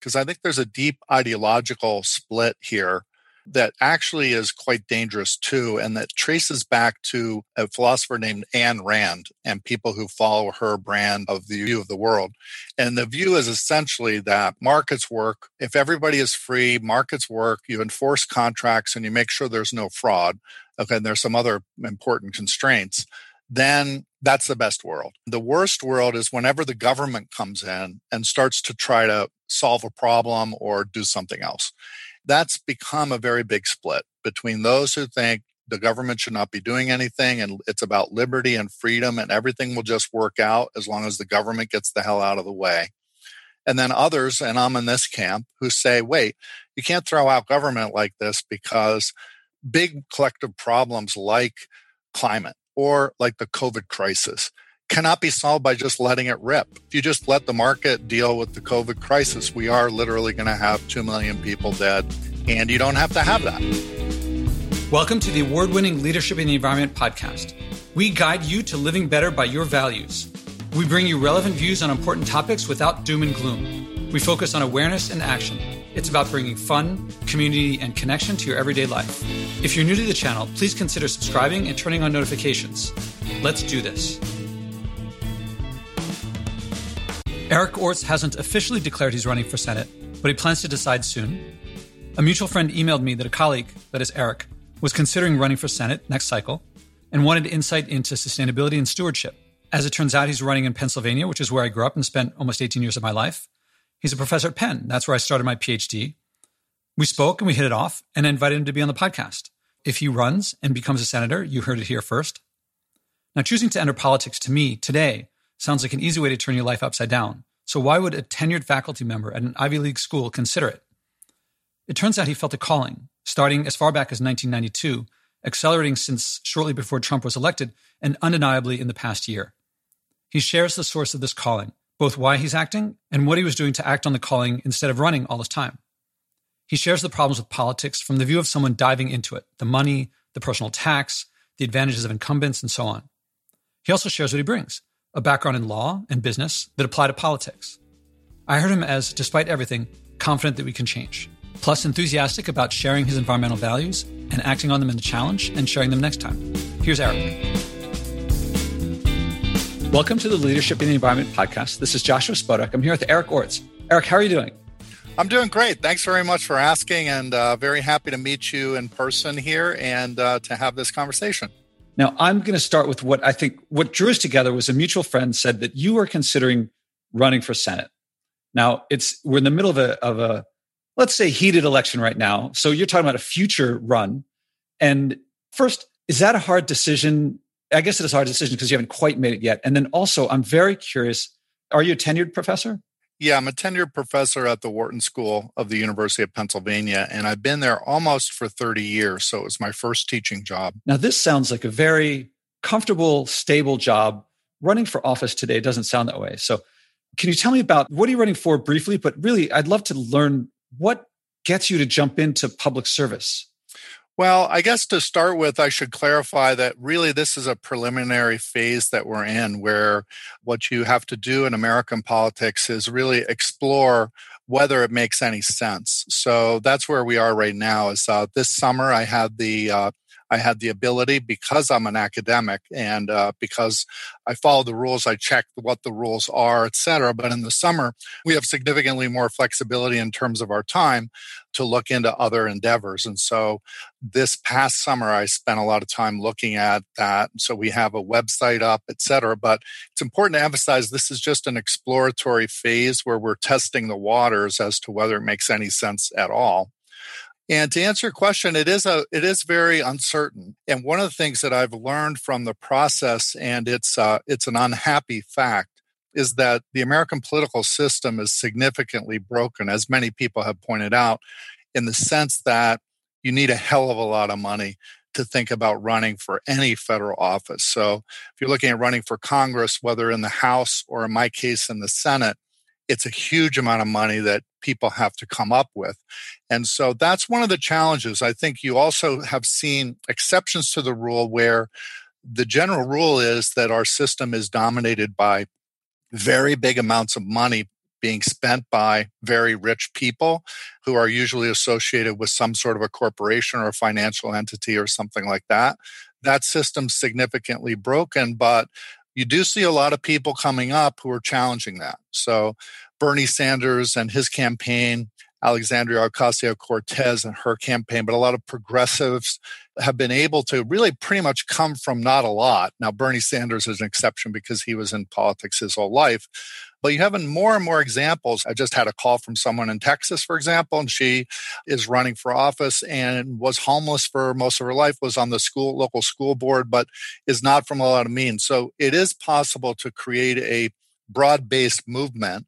because I think there's a deep ideological split here that actually is quite dangerous too, and that traces back to a philosopher named Ayn Rand and people who follow her brand of the view of the world. And the view is essentially that markets work. If everybody is free, markets work, you enforce contracts and you make sure there's no fraud. Okay, and there's some other important constraints. Then that's the best world. The worst world is whenever the government comes in and starts to try to solve a problem or do something else that's become a very big split between those who think the government should not be doing anything and it's about liberty and freedom and everything will just work out as long as the government gets the hell out of the way. And then others, and I'm in this camp, who say, wait, you can't throw out government like this because big collective problems like climate or like the COVID crisis cannot be solved by just letting it rip. If you just let the market deal with the COVID crisis, we are literally going to have 2 million people dead, and you don't have to have that. Welcome to the award winning Leadership in the Environment podcast. We guide you to living better by your values. We bring you relevant views on important topics without doom and gloom. We focus on awareness and action. It's about bringing fun, community, and connection to your everyday life. If you're new to the channel, please consider subscribing and turning on notifications. Let's do this. Eric Orts hasn't officially declared he's running for Senate, but he plans to decide soon. A mutual friend emailed me that a colleague, that is Eric, was considering running for Senate next cycle and wanted insight into sustainability and stewardship. As it turns out, he's running in Pennsylvania, which is where I grew up and spent almost 18 years of my life. He's a professor at Penn. That's where I started my PhD. We spoke and we hit it off, and I invited him to be on the podcast. If he runs and becomes a senator, you heard it here first. Now, choosing to enter politics to me today sounds like an easy way to turn your life upside down. So why would a tenured faculty member at an Ivy League school consider it? It turns out he felt a calling, starting as far back as 1992, accelerating since shortly before Trump was elected, and undeniably in the past year. He shares the source of this calling, both why he's acting and what he was doing to act on the calling instead of running all this time. He shares the problems with politics from the view of someone diving into it the money, the personal tax, the advantages of incumbents, and so on. He also shares what he brings a background in law and business that apply to politics. I heard him as, despite everything, confident that we can change, plus enthusiastic about sharing his environmental values and acting on them in the challenge and sharing them next time. Here's Eric. Welcome to the Leadership in the Environment podcast. This is Joshua Spodek. I'm here with Eric Orts. Eric, how are you doing? I'm doing great. Thanks very much for asking, and uh, very happy to meet you in person here and uh, to have this conversation. Now, I'm going to start with what I think what drew us together was a mutual friend said that you are considering running for Senate. Now, it's we're in the middle of a of a let's say heated election right now. So you're talking about a future run. And first, is that a hard decision? I guess it is a hard decision because you haven't quite made it yet. And then also, I'm very curious. Are you a tenured professor? Yeah, I'm a tenured professor at the Wharton School of the University of Pennsylvania, and I've been there almost for 30 years. So it was my first teaching job. Now, this sounds like a very comfortable, stable job. Running for office today doesn't sound that way. So, can you tell me about what are you running for briefly? But really, I'd love to learn what gets you to jump into public service. Well, I guess to start with, I should clarify that really this is a preliminary phase that we're in where what you have to do in American politics is really explore whether it makes any sense. So that's where we are right now. Is uh, this summer I had the uh, I had the ability because I'm an academic and uh, because I follow the rules, I check what the rules are, et cetera. But in the summer, we have significantly more flexibility in terms of our time to look into other endeavors. And so this past summer, I spent a lot of time looking at that. So we have a website up, et cetera. But it's important to emphasize this is just an exploratory phase where we're testing the waters as to whether it makes any sense at all. And to answer your question, it is a it is very uncertain. And one of the things that I've learned from the process, and it's uh, it's an unhappy fact, is that the American political system is significantly broken, as many people have pointed out, in the sense that you need a hell of a lot of money to think about running for any federal office. So if you're looking at running for Congress, whether in the House or in my case in the Senate, it's a huge amount of money that people have to come up with. And so that's one of the challenges. I think you also have seen exceptions to the rule where the general rule is that our system is dominated by very big amounts of money being spent by very rich people who are usually associated with some sort of a corporation or a financial entity or something like that. That system's significantly broken, but you do see a lot of people coming up who are challenging that. So Bernie Sanders and his campaign, Alexandria Ocasio Cortez and her campaign, but a lot of progressives have been able to really pretty much come from not a lot. Now, Bernie Sanders is an exception because he was in politics his whole life. But you have more and more examples. I just had a call from someone in Texas, for example, and she is running for office and was homeless for most of her life, was on the school local school board, but is not from a lot of means. So it is possible to create a broad-based movement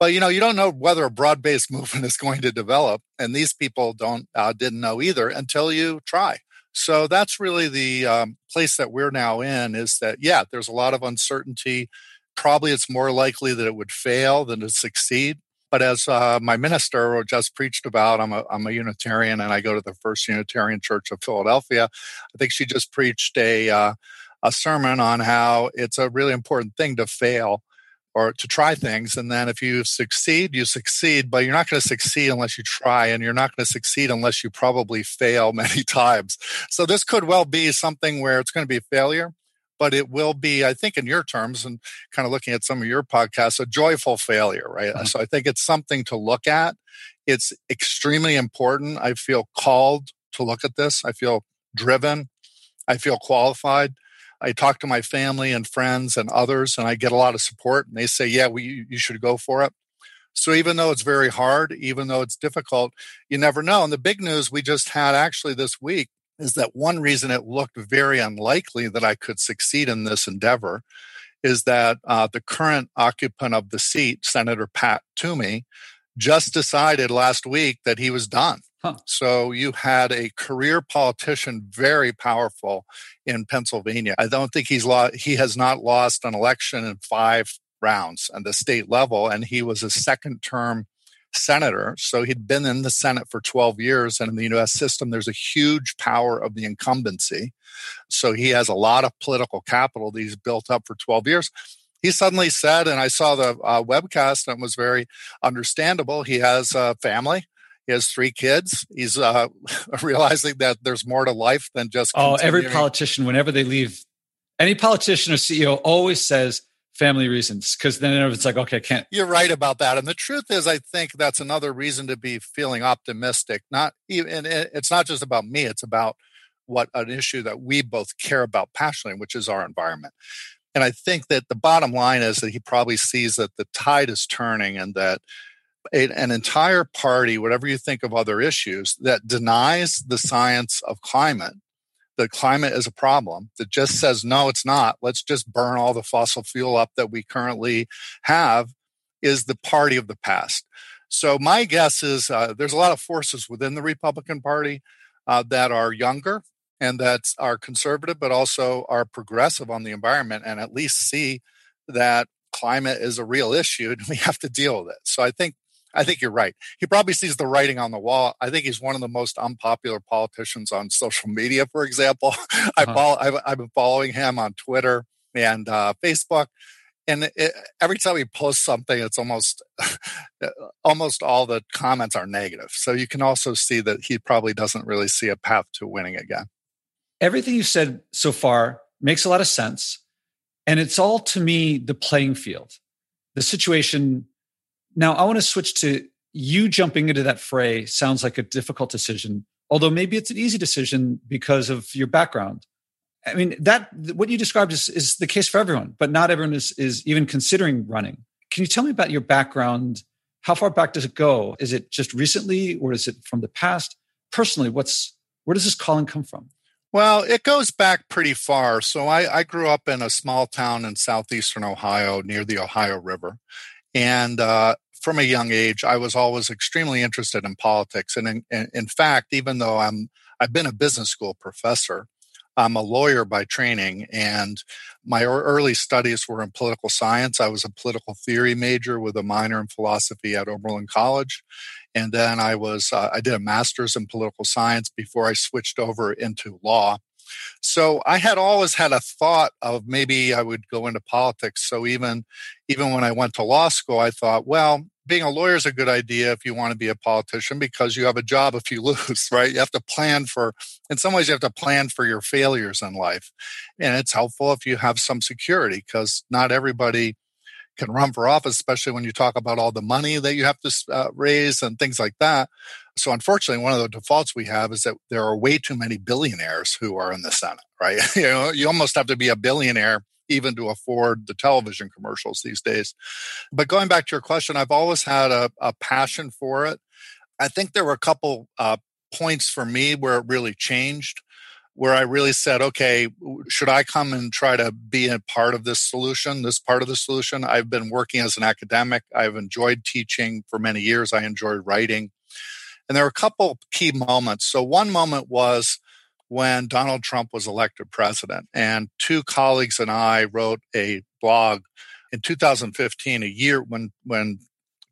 but you know you don't know whether a broad-based movement is going to develop and these people don't uh, didn't know either until you try so that's really the um, place that we're now in is that yeah there's a lot of uncertainty probably it's more likely that it would fail than to succeed but as uh, my minister just preached about, I'm a, I'm a Unitarian and I go to the First Unitarian Church of Philadelphia. I think she just preached a, uh, a sermon on how it's a really important thing to fail or to try things. And then if you succeed, you succeed, but you're not going to succeed unless you try, and you're not going to succeed unless you probably fail many times. So this could well be something where it's going to be a failure, but it will be, I think, in your terms, and kind of looking at some of your podcasts, a joyful failure, right? Mm-hmm. So I think it's something to look at. It's extremely important. I feel called to look at this. I feel driven. I feel qualified I talk to my family and friends and others, and I get a lot of support. And they say, "Yeah, we, you should go for it." So even though it's very hard, even though it's difficult, you never know. And the big news we just had actually this week is that one reason it looked very unlikely that I could succeed in this endeavor is that uh, the current occupant of the seat, Senator Pat Toomey, just decided last week that he was done. Huh. So you had a career politician, very powerful in Pennsylvania. I don't think he's lost. He has not lost an election in five rounds at the state level, and he was a second term senator. So he'd been in the Senate for 12 years. And in the US system, there's a huge power of the incumbency. So he has a lot of political capital that he's built up for 12 years he suddenly said, and I saw the uh, webcast and it was very understandable. He has a family. He has three kids. He's uh, realizing that there's more to life than just. Oh, every politician, whenever they leave, any politician or CEO always says family reasons because then it's like, okay, I can't. You're right about that. And the truth is, I think that's another reason to be feeling optimistic. Not even, it's not just about me, it's about what an issue that we both care about passionately, which is our environment. And I think that the bottom line is that he probably sees that the tide is turning and that an entire party, whatever you think of other issues, that denies the science of climate, that climate is a problem, that just says, no, it's not. Let's just burn all the fossil fuel up that we currently have, is the party of the past. So my guess is uh, there's a lot of forces within the Republican Party uh, that are younger and that are conservative, but also are progressive on the environment and at least see that climate is a real issue and we have to deal with it. So I think I think you're right. He probably sees the writing on the wall. I think he's one of the most unpopular politicians on social media, for example. Uh-huh. I follow, I've, I've, been following him on Twitter and uh, Facebook. And it, every time he posts something, it's almost almost all the comments are negative. So you can also see that he probably doesn't really see a path to winning again everything you said so far makes a lot of sense. And it's all to me the playing field, the situation. Now, I want to switch to you jumping into that fray sounds like a difficult decision, although maybe it's an easy decision because of your background. I mean, that what you described is, is the case for everyone, but not everyone is, is even considering running. Can you tell me about your background? How far back does it go? Is it just recently or is it from the past? Personally, what's where does this calling come from? Well, it goes back pretty far. So I, I, grew up in a small town in southeastern Ohio near the Ohio River. And uh, from a young age, I was always extremely interested in politics. And in, in, in fact, even though I'm, I've been a business school professor, I'm a lawyer by training, and my early studies were in political science. I was a political theory major with a minor in philosophy at Oberlin College. And then I was, uh, I did a master's in political science before I switched over into law. So I had always had a thought of maybe I would go into politics. So even even when I went to law school, I thought, well, being a lawyer is a good idea if you want to be a politician because you have a job if you lose, right? You have to plan for, in some ways, you have to plan for your failures in life. And it's helpful if you have some security because not everybody can run for office, especially when you talk about all the money that you have to uh, raise and things like that. So, unfortunately, one of the defaults we have is that there are way too many billionaires who are in the Senate, right? you know, you almost have to be a billionaire even to afford the television commercials these days. But going back to your question, I've always had a, a passion for it. I think there were a couple uh, points for me where it really changed where I really said, okay, should I come and try to be a part of this solution, this part of the solution? I've been working as an academic. I've enjoyed teaching for many years. I enjoyed writing. And there were a couple key moments. So, one moment was when Donald Trump was elected president, and two colleagues and I wrote a blog in 2015, a year when, when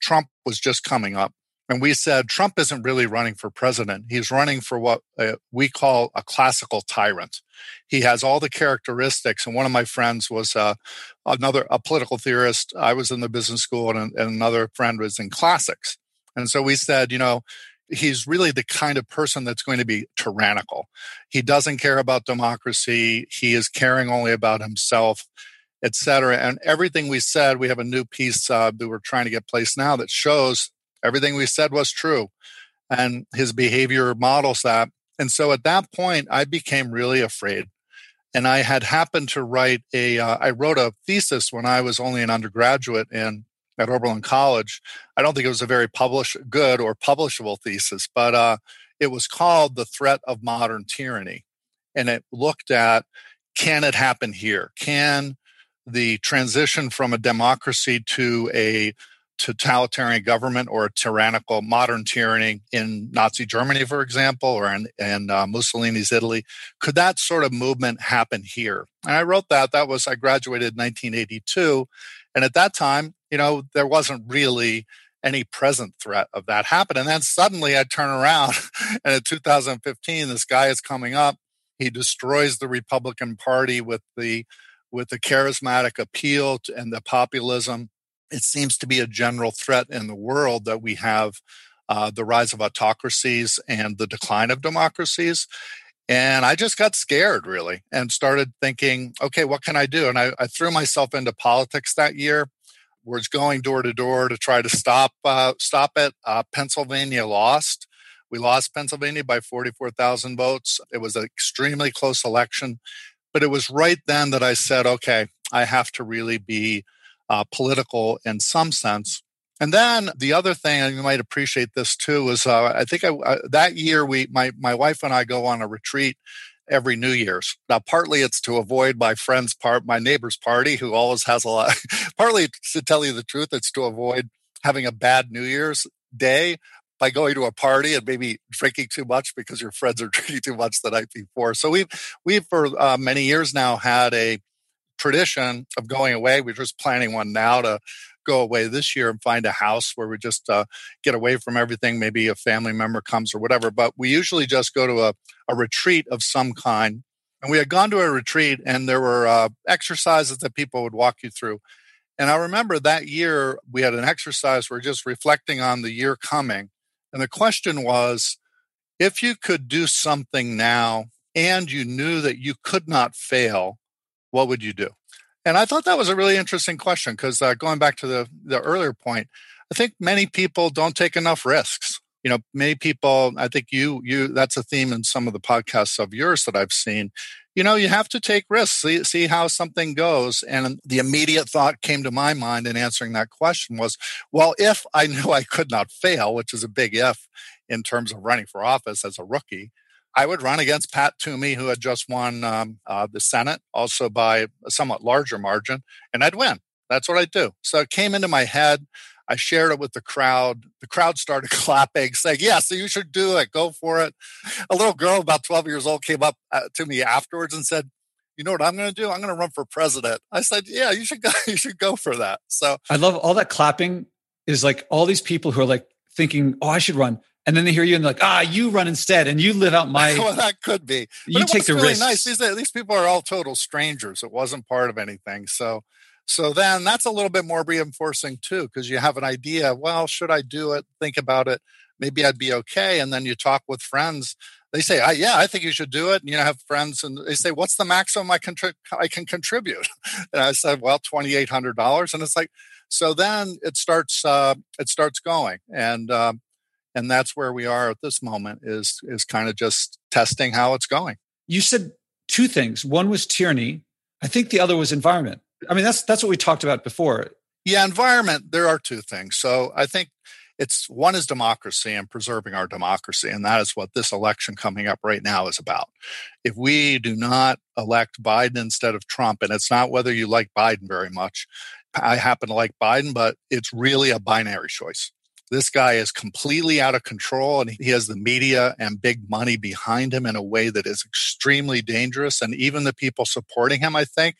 Trump was just coming up and we said Trump isn't really running for president. He's running for what uh, we call a classical tyrant. He has all the characteristics. And one of my friends was uh, another a political theorist. I was in the business school, and, and another friend was in classics. And so we said, you know, he's really the kind of person that's going to be tyrannical. He doesn't care about democracy. He is caring only about himself, et cetera. And everything we said, we have a new piece uh, that we're trying to get placed now that shows Everything we said was true. And his behavior models that. And so at that point, I became really afraid. And I had happened to write a. Uh, I wrote a thesis when I was only an undergraduate in at Oberlin College. I don't think it was a very publish good or publishable thesis, but uh, it was called "The Threat of Modern Tyranny," and it looked at can it happen here? Can the transition from a democracy to a totalitarian government or a tyrannical modern tyranny in Nazi Germany, for example, or in, in uh, Mussolini's Italy. Could that sort of movement happen here? And I wrote that. That was, I graduated in 1982. And at that time, you know, there wasn't really any present threat of that happening. And then suddenly I turn around and in 2015, this guy is coming up. He destroys the Republican Party with the with the charismatic appeal and the populism it seems to be a general threat in the world that we have uh, the rise of autocracies and the decline of democracies. And I just got scared really and started thinking, okay, what can I do? And I, I threw myself into politics that year. Was going door to door to try to stop uh, stop it. Uh, Pennsylvania lost. We lost Pennsylvania by 44,000 votes. It was an extremely close election. But it was right then that I said, okay, I have to really be uh, political in some sense. And then the other thing, and you might appreciate this too, is uh, I think I, uh, that year we, my my wife and I go on a retreat every New Year's. Now, partly it's to avoid my friend's part, my neighbor's party, who always has a lot. partly to tell you the truth, it's to avoid having a bad New Year's day by going to a party and maybe drinking too much because your friends are drinking too much the night before. So we've we've for uh, many years now had a tradition of going away. We're just planning one now to go away this year and find a house where we just uh, get away from everything. Maybe a family member comes or whatever. But we usually just go to a, a retreat of some kind. And we had gone to a retreat and there were uh, exercises that people would walk you through. And I remember that year we had an exercise where just reflecting on the year coming. And the question was if you could do something now and you knew that you could not fail, what would you do? And I thought that was a really interesting question because uh, going back to the, the earlier point, I think many people don't take enough risks. You know, many people, I think you, you, that's a theme in some of the podcasts of yours that I've seen. You know, you have to take risks, see, see how something goes. And the immediate thought came to my mind in answering that question was, well, if I knew I could not fail, which is a big if in terms of running for office as a rookie, I would run against Pat Toomey, who had just won um, uh, the Senate, also by a somewhat larger margin, and I'd win. That's what I'd do. So it came into my head. I shared it with the crowd. The crowd started clapping, saying, "Yeah, so you should do it. Go for it." A little girl, about 12 years old, came up uh, to me afterwards and said, "You know what I'm going to do? I'm going to run for president." I said, "Yeah, you should go. You should go for that." So I love all that clapping. Is like all these people who are like thinking, "Oh, I should run." And then they hear you and they're like, ah, you run instead, and you live out my. well, that could be. But you take the really risk. Nice. These, these people are all total strangers. It wasn't part of anything. So, so then that's a little bit more reinforcing too, because you have an idea. Well, should I do it? Think about it. Maybe I'd be okay. And then you talk with friends. They say, I, "Yeah, I think you should do it." And you know, have friends, and they say, "What's the maximum I can I can contribute?" And I said, "Well, twenty eight hundred dollars." And it's like, so then it starts uh, it starts going, and um, and that's where we are at this moment is is kind of just testing how it's going. You said two things. One was tyranny. I think the other was environment. I mean that's that's what we talked about before. Yeah environment there are two things. So i think it's one is democracy and preserving our democracy and that is what this election coming up right now is about. If we do not elect biden instead of trump and it's not whether you like biden very much i happen to like biden but it's really a binary choice this guy is completely out of control and he has the media and big money behind him in a way that is extremely dangerous. And even the people supporting him, I think,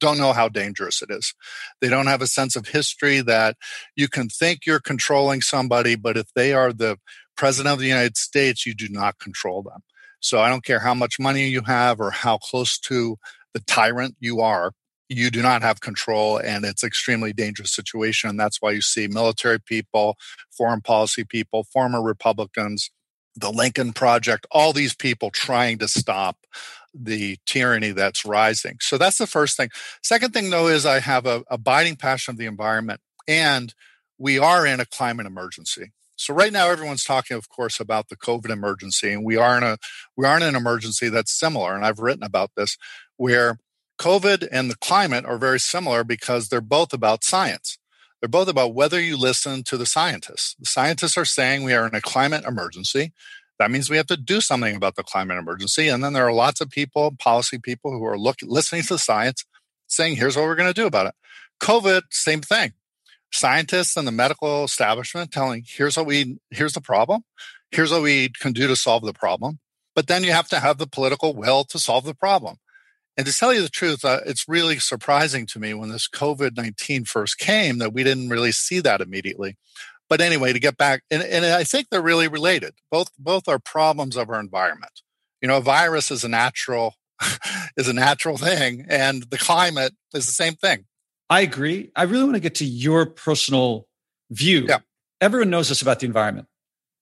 don't know how dangerous it is. They don't have a sense of history that you can think you're controlling somebody, but if they are the president of the United States, you do not control them. So I don't care how much money you have or how close to the tyrant you are you do not have control and it's extremely dangerous situation. And that's why you see military people foreign policy people former republicans the lincoln project all these people trying to stop the tyranny that's rising. So that's the first thing. Second thing though is i have a abiding passion of the environment and we are in a climate emergency. So right now everyone's talking of course about the covid emergency and we are in a we are in an emergency that's similar and i've written about this where COVID and the climate are very similar because they're both about science. They're both about whether you listen to the scientists. The scientists are saying we are in a climate emergency. That means we have to do something about the climate emergency. And then there are lots of people, policy people, who are look, listening to the science, saying, here's what we're going to do about it. COVID, same thing. Scientists and the medical establishment telling, here's what we, here's the problem. Here's what we can do to solve the problem. But then you have to have the political will to solve the problem. And to tell you the truth, uh, it's really surprising to me when this COVID 19 first came that we didn't really see that immediately. But anyway, to get back, and, and I think they're really related. Both, both are problems of our environment. You know, a virus is a natural is a natural thing, and the climate is the same thing. I agree. I really want to get to your personal view. Yeah. Everyone knows this about the environment.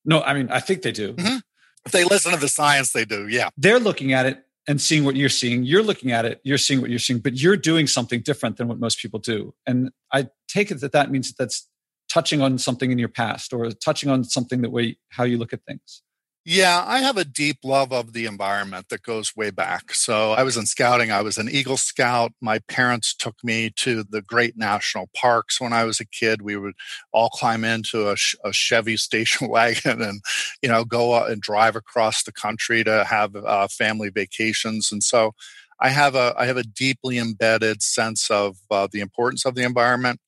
No, I mean, I think they do. Mm-hmm. If they listen to the science, they do. Yeah. They're looking at it and seeing what you're seeing. You're looking at it, you're seeing what you're seeing, but you're doing something different than what most people do. And I take it that that means that that's touching on something in your past or touching on something that way how you look at things. Yeah, I have a deep love of the environment that goes way back. So I was in scouting. I was an Eagle Scout. My parents took me to the great national parks when I was a kid. We would all climb into a, a Chevy station wagon and, you know, go and drive across the country to have uh, family vacations. And so I have a I have a deeply embedded sense of uh, the importance of the environment.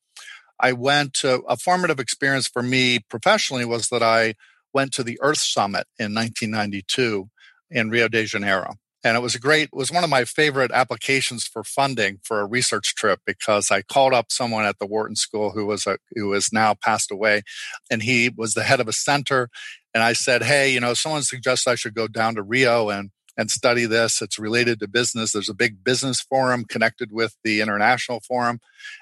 I went to a formative experience for me professionally was that I went to the Earth Summit in 1992 in Rio de Janeiro. And it was a great, it was one of my favorite applications for funding for a research trip because I called up someone at the Wharton School who was a, who has now passed away. And he was the head of a center. And I said, Hey, you know, someone suggests I should go down to Rio and and study this. It's related to business. There's a big business forum connected with the international forum.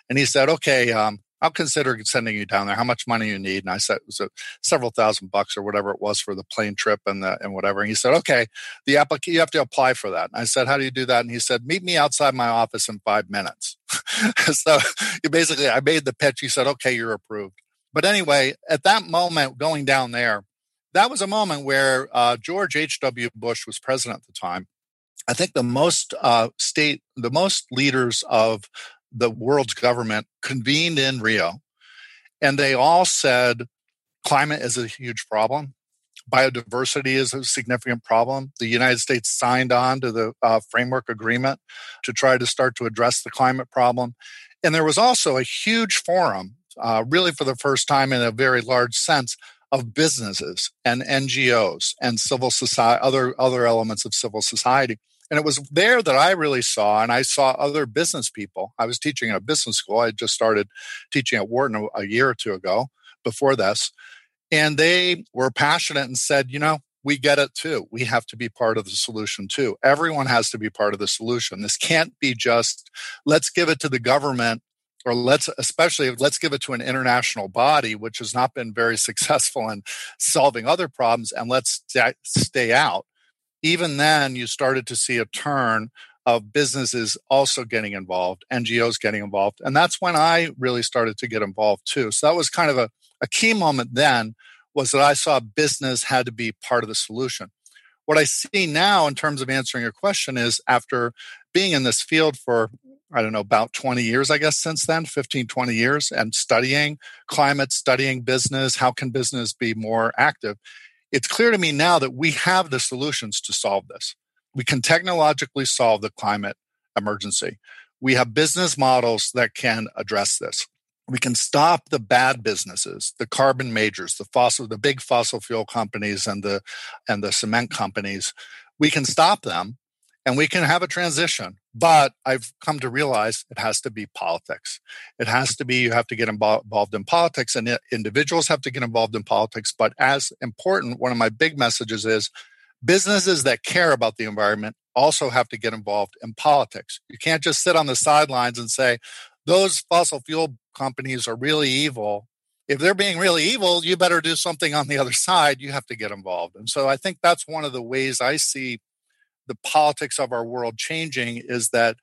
And he said, okay, um, I'll consider sending you down there. How much money you need? And I said it was a, several thousand bucks or whatever it was for the plane trip and the and whatever. And he said, okay, the applic- you have to apply for that. And I said, how do you do that? And he said, meet me outside my office in five minutes. so you basically, I made the pitch. He said, okay, you're approved. But anyway, at that moment, going down there, that was a moment where uh, George H.W. Bush was president at the time. I think the most uh, state, the most leaders of the world's government convened in Rio, and they all said climate is a huge problem. Biodiversity is a significant problem. The United States signed on to the uh, framework agreement to try to start to address the climate problem. And there was also a huge forum, uh, really for the first time in a very large sense, of businesses and NGOs and civil society, other, other elements of civil society and it was there that I really saw, and I saw other business people. I was teaching at a business school. I just started teaching at Wharton a, year or two ago before this. And they were passionate and said, you know, we get it too. We have to be part of the solution too. Everyone has to be part of the solution. This can't be just, let's give it to the government or let's especially let's give it to an international body which has not been very successful in solving other problems and let's stay out even then you started to see a turn of businesses also getting involved ngos getting involved and that's when i really started to get involved too so that was kind of a, a key moment then was that i saw business had to be part of the solution what i see now in terms of answering your question is after being in this field for I don't know, about 20 years, I guess, since then, 15, 20 years, and studying climate, studying business. How can business be more active? It's clear to me now that we have the solutions to solve this. We can technologically solve the climate emergency. We have business models that can address this. We can stop the bad businesses, the carbon majors, the fossil, the big fossil fuel companies and the and the cement companies. We can stop them and we can have a transition. But I've come to realize it has to be politics. It has to be, you have to get involved in politics, and individuals have to get involved in politics. But as important, one of my big messages is businesses that care about the environment also have to get involved in politics. You can't just sit on the sidelines and say, those fossil fuel companies are really evil. If they're being really evil, you better do something on the other side. You have to get involved. And so I think that's one of the ways I see the politics of our world changing is that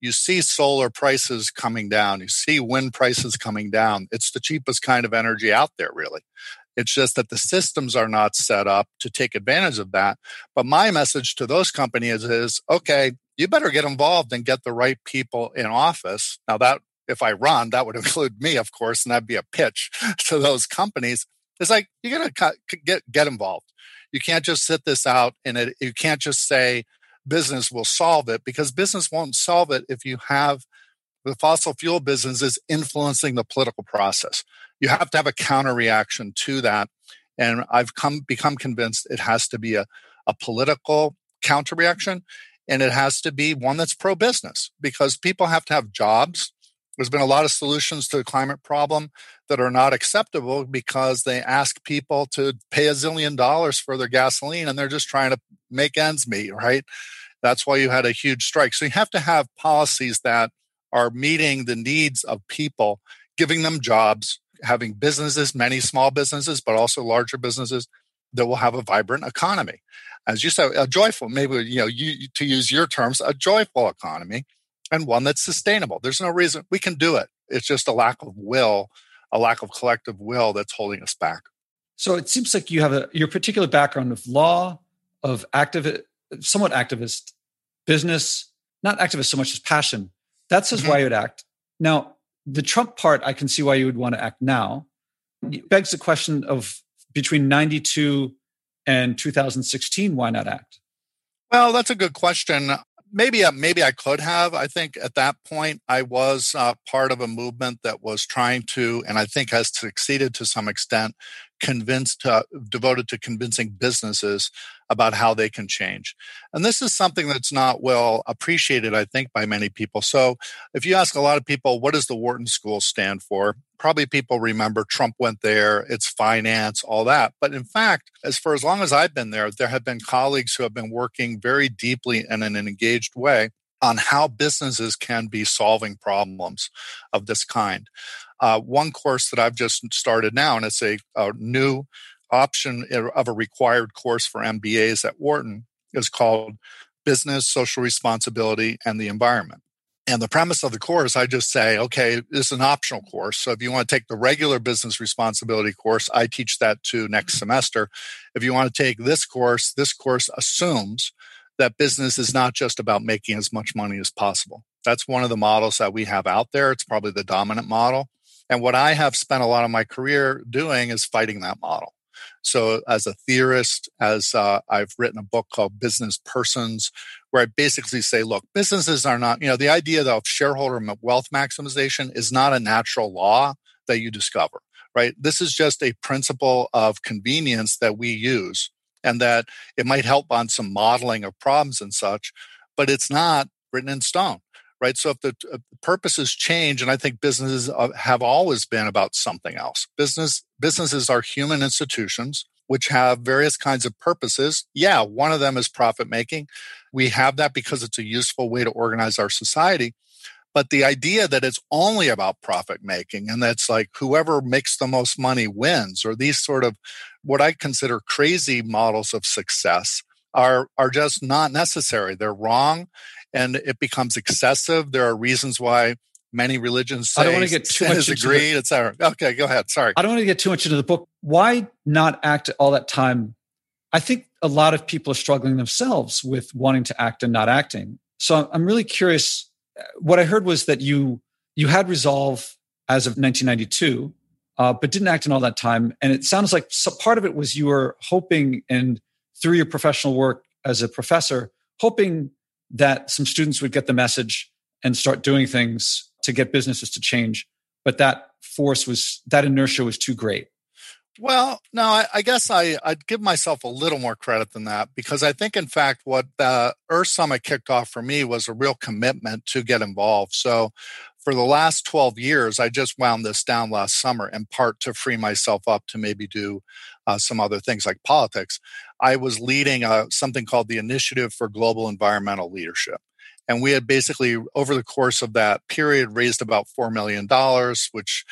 you see solar prices coming down, you see wind prices coming down. It's the cheapest kind of energy out there, really. It's just that the systems are not set up to take advantage of that. But my message to those companies is okay, you better get involved and get the right people in office. Now, that if I run, that would include me, of course, and that'd be a pitch to those companies. It's like, you're going to get, get involved. You can't just sit this out and it, you can't just say business will solve it because business won't solve it if you have the fossil fuel business is influencing the political process. You have to have a counter reaction to that. And I've come become convinced it has to be a, a political counter reaction and it has to be one that's pro business because people have to have jobs there's been a lot of solutions to the climate problem that are not acceptable because they ask people to pay a zillion dollars for their gasoline and they're just trying to make ends meet, right? That's why you had a huge strike. So you have to have policies that are meeting the needs of people, giving them jobs, having businesses, many small businesses, but also larger businesses that will have a vibrant economy. As you said, a joyful, maybe, you know, you, to use your terms, a joyful economy and one that's sustainable. There's no reason we can do it. It's just a lack of will, a lack of collective will that's holding us back. So it seems like you have a your particular background of law, of active, somewhat activist, business, not activist so much as passion. That says mm-hmm. why you would act. Now, the Trump part, I can see why you would want to act now. It begs the question of between 92 and 2016, why not act? Well, that's a good question maybe uh, maybe I could have. I think at that point I was uh, part of a movement that was trying to, and I think has succeeded to some extent, convinced uh, devoted to convincing businesses about how they can change. And this is something that's not well appreciated, I think, by many people. So if you ask a lot of people, what does the Wharton School stand for? Probably people remember Trump went there, it's finance, all that. But in fact, as for as long as I've been there, there have been colleagues who have been working very deeply and in an engaged way on how businesses can be solving problems of this kind. Uh, one course that I've just started now, and it's a, a new option of a required course for MBAs at Wharton is called Business, Social Responsibility, and the Environment. And the premise of the course, I just say, okay, this is an optional course. So if you want to take the regular business responsibility course, I teach that to next semester. If you want to take this course, this course assumes that business is not just about making as much money as possible. That's one of the models that we have out there. It's probably the dominant model. And what I have spent a lot of my career doing is fighting that model. So, as a theorist, as uh, I've written a book called Business Persons, where I basically say, look, businesses are not, you know, the idea of shareholder wealth maximization is not a natural law that you discover, right? This is just a principle of convenience that we use and that it might help on some modeling of problems and such, but it's not written in stone right? So if the uh, purposes change, and I think businesses uh, have always been about something else. Business businesses are human institutions which have various kinds of purposes. Yeah, one of them is profit making. We have that because it's a useful way to organize our society. But the idea that it's only about profit making and that's like whoever makes the most money wins, or these sort of what I consider crazy models of success are, are just not necessary. They're wrong and it becomes excessive. There are reasons why many religions say I don't want to get too much into greed, etc. Okay, go ahead. Sorry. I don't want to get too much into the book. Why not act all that time? I think a lot of people are struggling themselves with wanting to act and not acting. So I'm really curious. What I heard was that you you had resolve as of 1992, uh, but didn't act in all that time. And it sounds like part of it was you were hoping, and through your professional work as a professor, hoping that some students would get the message and start doing things to get businesses to change. But that force was, that inertia was too great. Well, no, I, I, guess I, I'd give myself a little more credit than that because I think, in fact, what the Earth Summit kicked off for me was a real commitment to get involved. So, for the last 12 years, I just wound this down last summer in part to free myself up to maybe do uh, some other things like politics. I was leading a, uh, something called the Initiative for Global Environmental Leadership. And we had basically, over the course of that period, raised about $4 million, which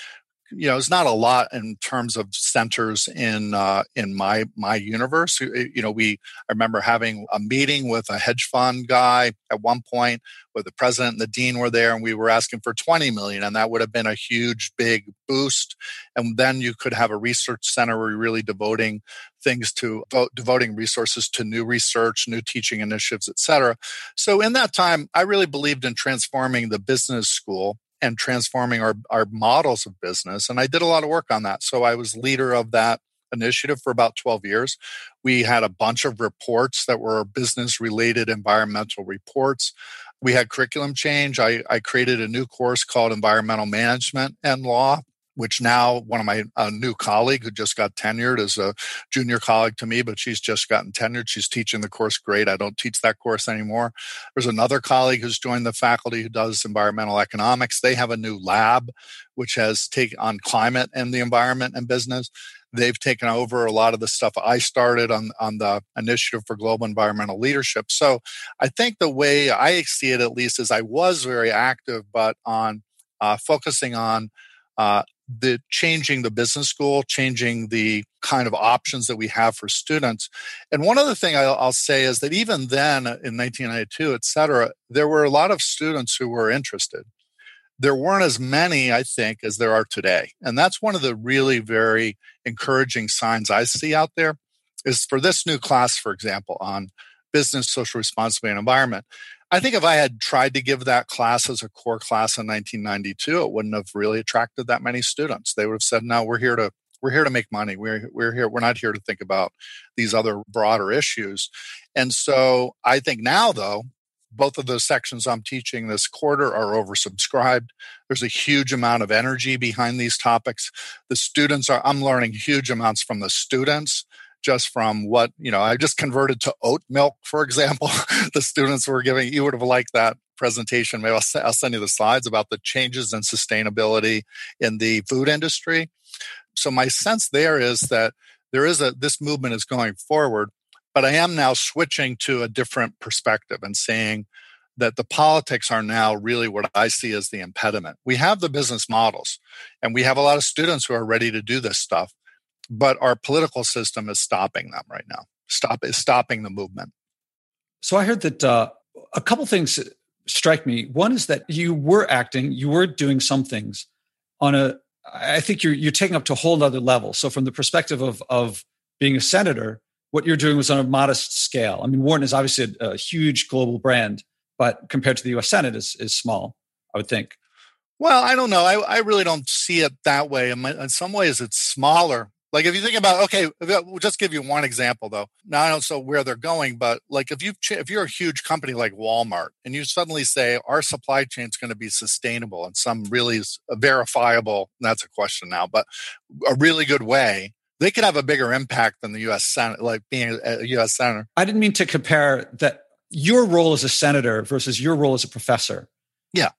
you know, it's not a lot in terms of centers in uh, in my my universe. You know, we I remember having a meeting with a hedge fund guy at one point, where the president and the dean were there, and we were asking for 20 million, and that would have been a huge, big boost. And then you could have a research center where you're really devoting things to devoting resources to new research, new teaching initiatives, et cetera. So in that time, I really believed in transforming the business school and transforming our, our models of business. And I did a lot of work on that. So I was leader of that initiative for about 12 years. We had a bunch of reports that were business related environmental reports. We had curriculum change. I, I created a new course called Environmental Management and Law which now one of my a new colleague who just got tenured is a junior colleague to me, but she's just gotten tenured. She's teaching the course great. I don't teach that course anymore. There's another colleague who's joined the faculty who does environmental economics. They have a new lab which has taken on climate and the environment and business. They've taken over a lot of the stuff I started on, on the Initiative for Global Environmental Leadership. So I think the way I see it, at least, is I was very active, but on uh, focusing on uh, the changing the business school, changing the kind of options that we have for students. And one other thing I'll, I'll say is that even then, uh, in 1992, et cetera, there were a lot of students who were interested. There weren't as many, I think, as there are today. And that's one of the really very encouraging signs I see out there is for this new class, for example, on business, social responsibility, and environment. I think if I had tried to give that class as a core class in 1992, it wouldn't have really attracted that many students. They would have said, "No, we're here to we're here to make money. We're we're here. We're not here to think about these other broader issues." And so, I think now, though, both of those sections I'm teaching this quarter are oversubscribed. There's a huge amount of energy behind these topics. The students are. I'm learning huge amounts from the students just from what you know i just converted to oat milk for example. The students were giving you would have liked that presentation. Maybe I'll, I'll send you the slides about the changes in sustainability in the food industry. So my sense there is that there is a this movement is going forward but i am now switching to a different perspective and saying that the politics are now really what I see as the impediment. We have the business models and we have a lot of students who are ready to do this stuff but our political system is stopping them right now. Stop is stopping the movement. So I heard that uh, a couple things strike me. One is that you were acting, you were doing some things on a. I think you're you're taking up to a whole other level. So from the perspective of of being a senator, what you're doing was on a modest scale. I mean, Wharton is obviously a, a huge global brand, but compared to the U.S. Senate, is is small. I would think. Well, I don't know. I, I really don't see it that way. In, my, in some ways, it's smaller like if you think about, okay, we'll just give you one example though. Now I don't know where they're going, but like if you if you're a huge company like Walmart and you suddenly say our supply chain is going to be sustainable in some really verifiable, that's a question now, but a really good way, they could have a bigger impact than the U.S. Senate, like being a U.S. senator. I didn't mean to compare that your role as a senator versus your role as a professor. Yeah.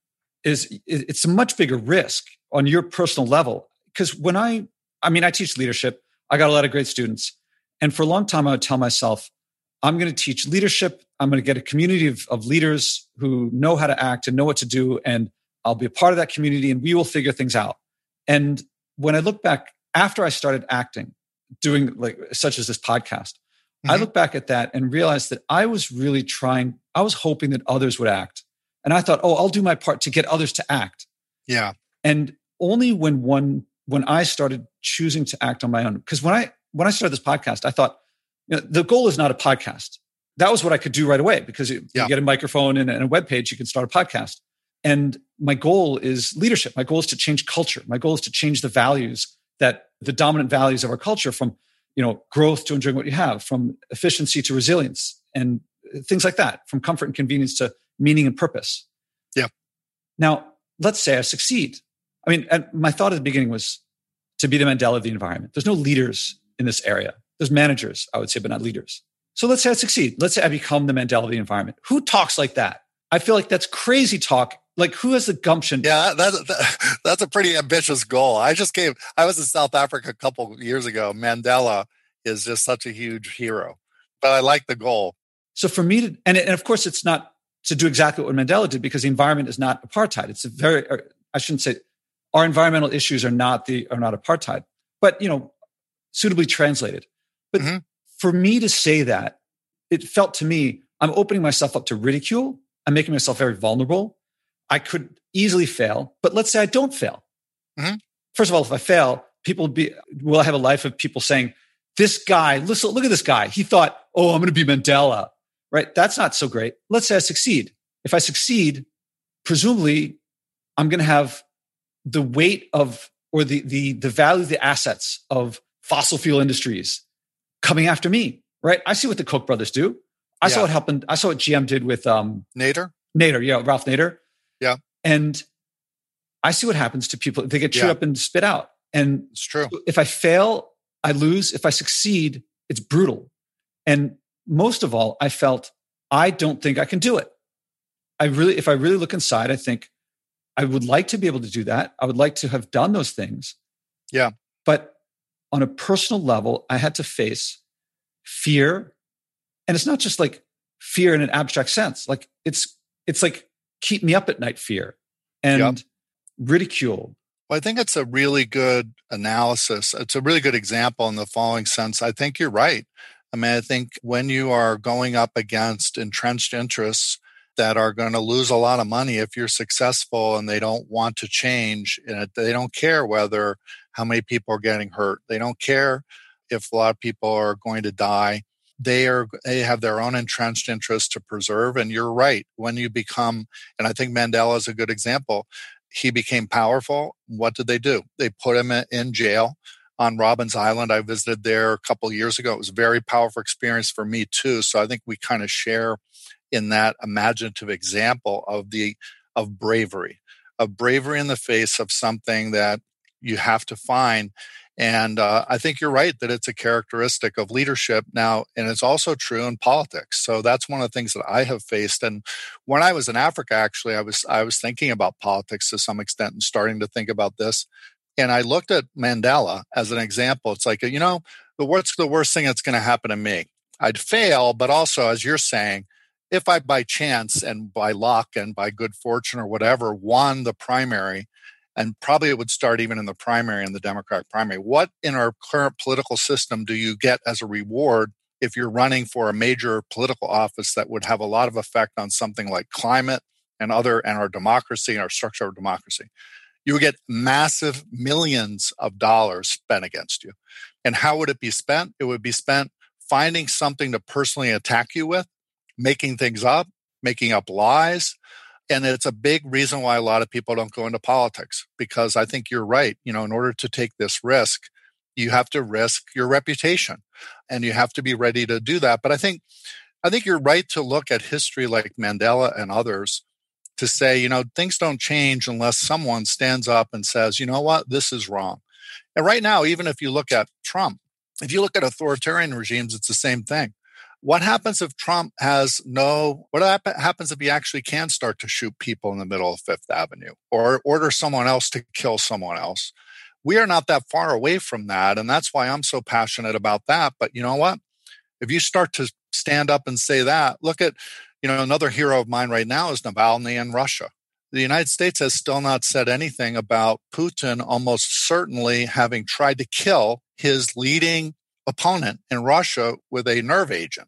Is it's a much bigger risk on your personal level. Because when I, I mean, I teach leadership, I got a lot of great students. And for a long time, I would tell myself, I'm going to teach leadership. I'm going to get a community of, of leaders who know how to act and know what to do. And I'll be a part of that community and we will figure things out. And when I look back after I started acting, doing like such as this podcast, mm-hmm. I look back at that and realize that I was really trying, I was hoping that others would act. And I thought, oh, I'll do my part to get others to act. Yeah. And only when one when I started choosing to act on my own, because when I when I started this podcast, I thought, you know, the goal is not a podcast. That was what I could do right away because you, yeah. you get a microphone and, and a web page, you can start a podcast. And my goal is leadership. My goal is to change culture. My goal is to change the values that the dominant values of our culture from, you know, growth to enjoying what you have, from efficiency to resilience and things like that, from comfort and convenience to meaning and purpose. Yeah. Now, let's say I succeed. I mean, my thought at the beginning was to be the Mandela of the environment. There's no leaders in this area. There's managers, I would say, but not leaders. So let's say I succeed. Let's say I become the Mandela of the environment. Who talks like that? I feel like that's crazy talk. Like who has the gumption? Yeah, that's that, that's a pretty ambitious goal. I just came. I was in South Africa a couple years ago. Mandela is just such a huge hero, but I like the goal. So for me to, and, and of course, it's not to do exactly what Mandela did because the environment is not apartheid. It's a very, I shouldn't say, our environmental issues are not the are not apartheid, but you know, suitably translated. But mm-hmm. for me to say that, it felt to me I'm opening myself up to ridicule. I'm making myself very vulnerable. I could easily fail, but let's say I don't fail. Mm-hmm. First of all, if I fail, people will be will I have a life of people saying, "This guy, listen, look at this guy. He thought, oh, I'm going to be Mandela." Right? That's not so great. Let's say I succeed. If I succeed, presumably I'm going to have the weight of or the the the value of the assets of fossil fuel industries coming after me. Right? I see what the Koch brothers do. I yeah. saw what happened. I saw what GM did with um Nader. Nader, yeah, Ralph Nader. Yeah. And I see what happens to people. They get chewed yeah. up and spit out. And it's true. If I fail, I lose. If I succeed, it's brutal. And most of all, I felt I don't think I can do it. I really, if I really look inside, I think I would like to be able to do that. I would like to have done those things. Yeah. But on a personal level, I had to face fear. And it's not just like fear in an abstract sense. Like it's it's like keep me up at night fear and yep. ridicule. Well, I think it's a really good analysis. It's a really good example in the following sense. I think you're right. I mean, I think when you are going up against entrenched interests that are going to lose a lot of money if you're successful and they don't want to change. And they don't care whether how many people are getting hurt. They don't care if a lot of people are going to die. They are they have their own entrenched interests to preserve. And you're right. When you become, and I think Mandela is a good example, he became powerful. What did they do? They put him in jail on Robben's Island. I visited there a couple years ago. It was a very powerful experience for me too. So I think we kind of share in that imaginative example of the of bravery of bravery in the face of something that you have to find. And uh, i think you're right that it's a characteristic of leadership now and it's also true in politics. So that's one of the things that i have faced. And when i was in africa actually i was i was thinking about politics to some extent and starting to think about this. And i looked at mandela as an example. It's like you know the what's the worst thing that's going to happen to me. I'd fail but also as you're saying if I by chance and by luck and by good fortune or whatever won the primary, and probably it would start even in the primary in the Democratic primary, what in our current political system do you get as a reward if you're running for a major political office that would have a lot of effect on something like climate and other and our democracy and our structure of democracy? You would get massive millions of dollars spent against you. And how would it be spent? It would be spent finding something to personally attack you with making things up, making up lies. And it's a big reason why a lot of people don't go into politics because I think you're right. You know, in order to take this risk, you have to risk your reputation and you have to be ready to do that. But I think, I think you're right to look at history like Mandela and others to say, you know, things don't change unless someone stands up and says, you know what, this is wrong. And right now, even if you look at Trump, if you look at authoritarian regimes, it's the same thing. What happens if Trump has no, what happens if he actually can start to shoot people in the middle of Fifth Avenue or order someone else to kill someone else? We are not that far away from that. And that's why I'm so passionate about that. But you know what? If you start to stand up and say that, look at, you know, another hero of mine right now is Navalny in Russia. The United States has still not said anything about Putin almost certainly having tried to kill his leading opponent in Russia with a nerve agent.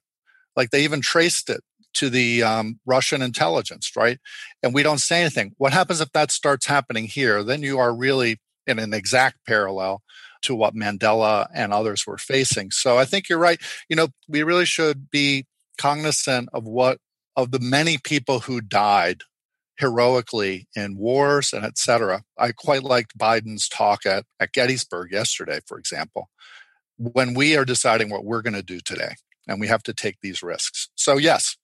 Like they even traced it to the um, Russian intelligence, right? And we don't say anything. What happens if that starts happening here? Then you are really in an exact parallel to what Mandela and others were facing. So I think you're right. You know, we really should be cognizant of what of the many people who died heroically in wars and etc. I quite liked Biden's talk at, at Gettysburg yesterday, for example, when we are deciding what we're going to do today and we have to take these risks. So, yes,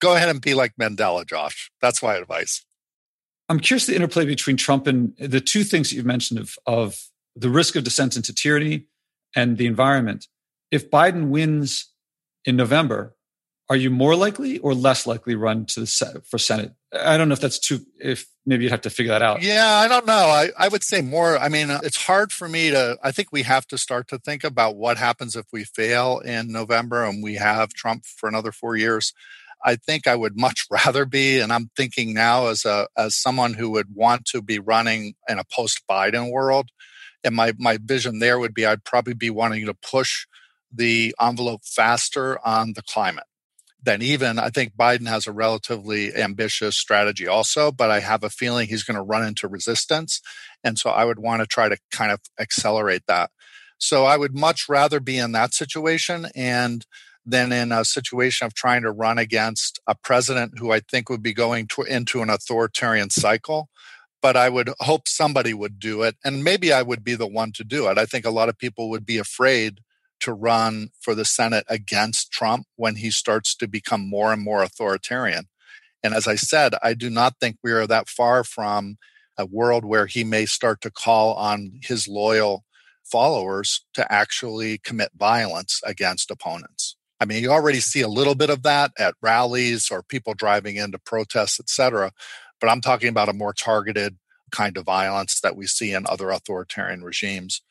go ahead and be like Mandela, Josh. That's my advice. I'm curious the interplay between Trump and the two things that you've mentioned of, of the risk of descent into tyranny and the environment. If Biden wins in November, are you more likely or less likely run to the for Senate? I don't know if that's too. If maybe you'd have to figure that out. Yeah, I don't know. I, I would say more. I mean, it's hard for me to. I think we have to start to think about what happens if we fail in November and we have Trump for another four years. I think I would much rather be, and I'm thinking now as a as someone who would want to be running in a post Biden world, and my my vision there would be I'd probably be wanting to push the envelope faster on the climate than even I think Biden has a relatively ambitious strategy also, but I have a feeling he's going to run into resistance. And so I would want to try to kind of accelerate that. So I would much rather be in that situation and than in a situation of trying to run against a president who I think would be going to, into an authoritarian cycle. But I would hope somebody would do it. And maybe I would be the one to do it. I think a lot of people would be afraid to run for the Senate against Trump when he starts to become more and more authoritarian. And as I said, I do not think we are that far from a world where he may start to call on his loyal followers to actually commit violence against opponents. I mean, you already see a little bit of that at rallies or people driving into protests, et cetera. But I'm talking about a more targeted kind of violence that we see in other authoritarian regimes.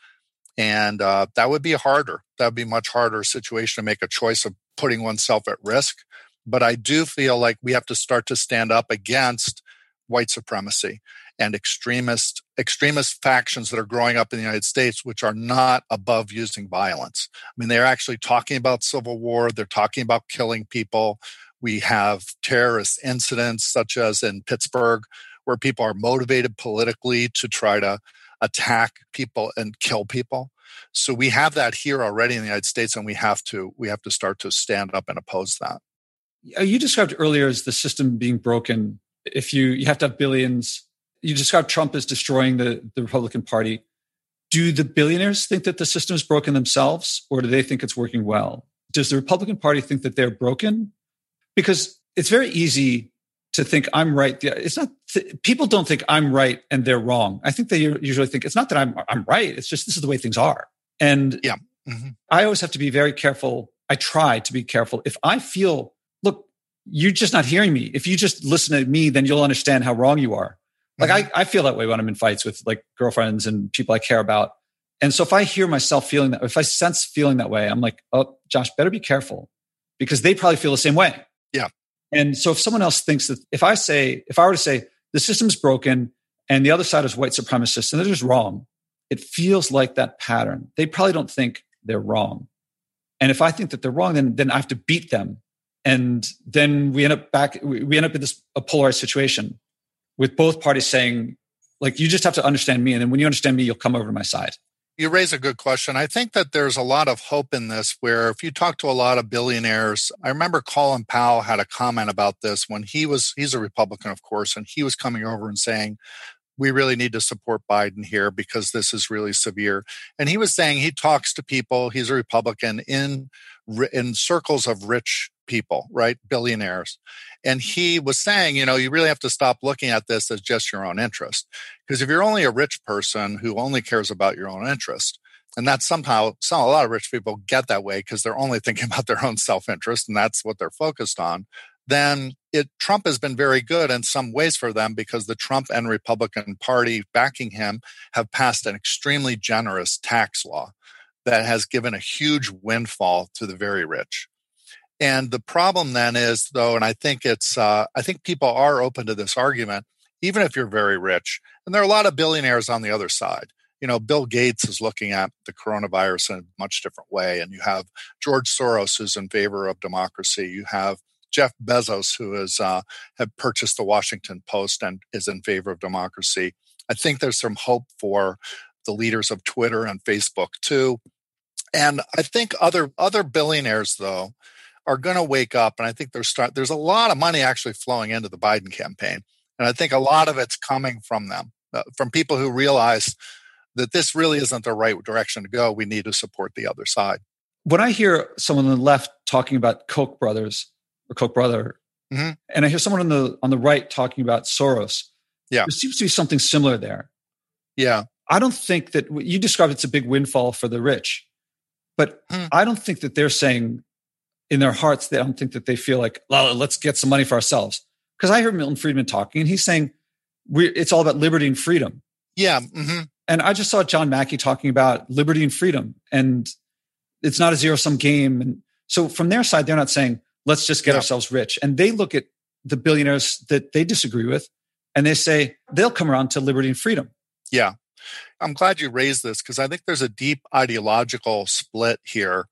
And uh, that would be harder. That would be much harder situation to make a choice of putting oneself at risk. But I do feel like we have to start to stand up against white supremacy and extremist extremist factions that are growing up in the United States, which are not above using violence. I mean, they're actually talking about civil war. They're talking about killing people. We have terrorist incidents, such as in Pittsburgh, where people are motivated politically to try to attack people and kill people. So we have that here already in the United States, and we have to we have to start to stand up and oppose that. Uh, you described earlier as the system being broken. If you you have to have billions, you described Trump as destroying the, the Republican Party. Do the billionaires think that the system is broken themselves, or do they think it's working well? Does the Republican Party think that they're broken? Because it's very easy to think I'm right. It's not people don't think I'm right and they're wrong. I think they usually think it's not that I'm I'm right. It's just this is the way things are. And yeah, mm-hmm. I always have to be very careful. I try to be careful. If I feel, look, you're just not hearing me. If you just listen to me, then you'll understand how wrong you are. Like mm-hmm. I, I feel that way when I'm in fights with like girlfriends and people I care about. And so if I hear myself feeling that, if I sense feeling that way, I'm like, oh, Josh, better be careful because they probably feel the same way. And so if someone else thinks that if I say, if I were to say the system's broken and the other side is white supremacist and they're just wrong, it feels like that pattern. They probably don't think they're wrong. And if I think that they're wrong, then, then I have to beat them. And then we end up back, we end up in this a polarized situation with both parties saying, like, you just have to understand me. And then when you understand me, you'll come over to my side you raise a good question. I think that there's a lot of hope in this where if you talk to a lot of billionaires, I remember Colin Powell had a comment about this when he was, he's a Republican, of course, and he was coming over and saying, we really need to support Biden here because this is really severe. And he was saying he talks to people, he's a Republican in in circles of rich people, right? Billionaires. And he was saying, you know, you really have to stop looking at this as just your own interest. Because if you're only a rich person who only cares about your own interest, and that's somehow some a lot of rich people get that way because they're only thinking about their own self-interest and that's what they're focused on then it Trump has been very good in some ways for them because the Trump and Republican Party backing him have passed an extremely generous tax law that has given a huge windfall to the very rich. And the problem then is, though, and I think it's, uh, I think people are open to this argument, even if you're very rich. And there are a lot of billionaires on the other side. You know, Bill Gates is looking at the coronavirus in a much different way. And you have George Soros, who's in favor of democracy. You have Jeff Bezos, who has uh, have purchased the Washington Post and is in favor of democracy. I think there's some hope for the leaders of Twitter and Facebook too. And I think other other billionaires though are going to wake up, and I think there's start there's a lot of money actually flowing into the Biden campaign, and I think a lot of it's coming from them, uh, from people who realize that this really isn't the right direction to go. We need to support the other side. When I hear someone on the left talking about Koch brothers or Koch brother, mm-hmm. and I hear someone on the on the right talking about Soros, yeah, there seems to be something similar there. Yeah, I don't think that you described it's a big windfall for the rich. But mm. I don't think that they're saying in their hearts, they don't think that they feel like, well, let's get some money for ourselves. Because I heard Milton Friedman talking and he's saying it's all about liberty and freedom. Yeah. Mm-hmm. And I just saw John Mackey talking about liberty and freedom. And it's not a zero sum game. And so from their side, they're not saying, let's just get yeah. ourselves rich. And they look at the billionaires that they disagree with and they say they'll come around to liberty and freedom. Yeah. I'm glad you raised this because I think there's a deep ideological split here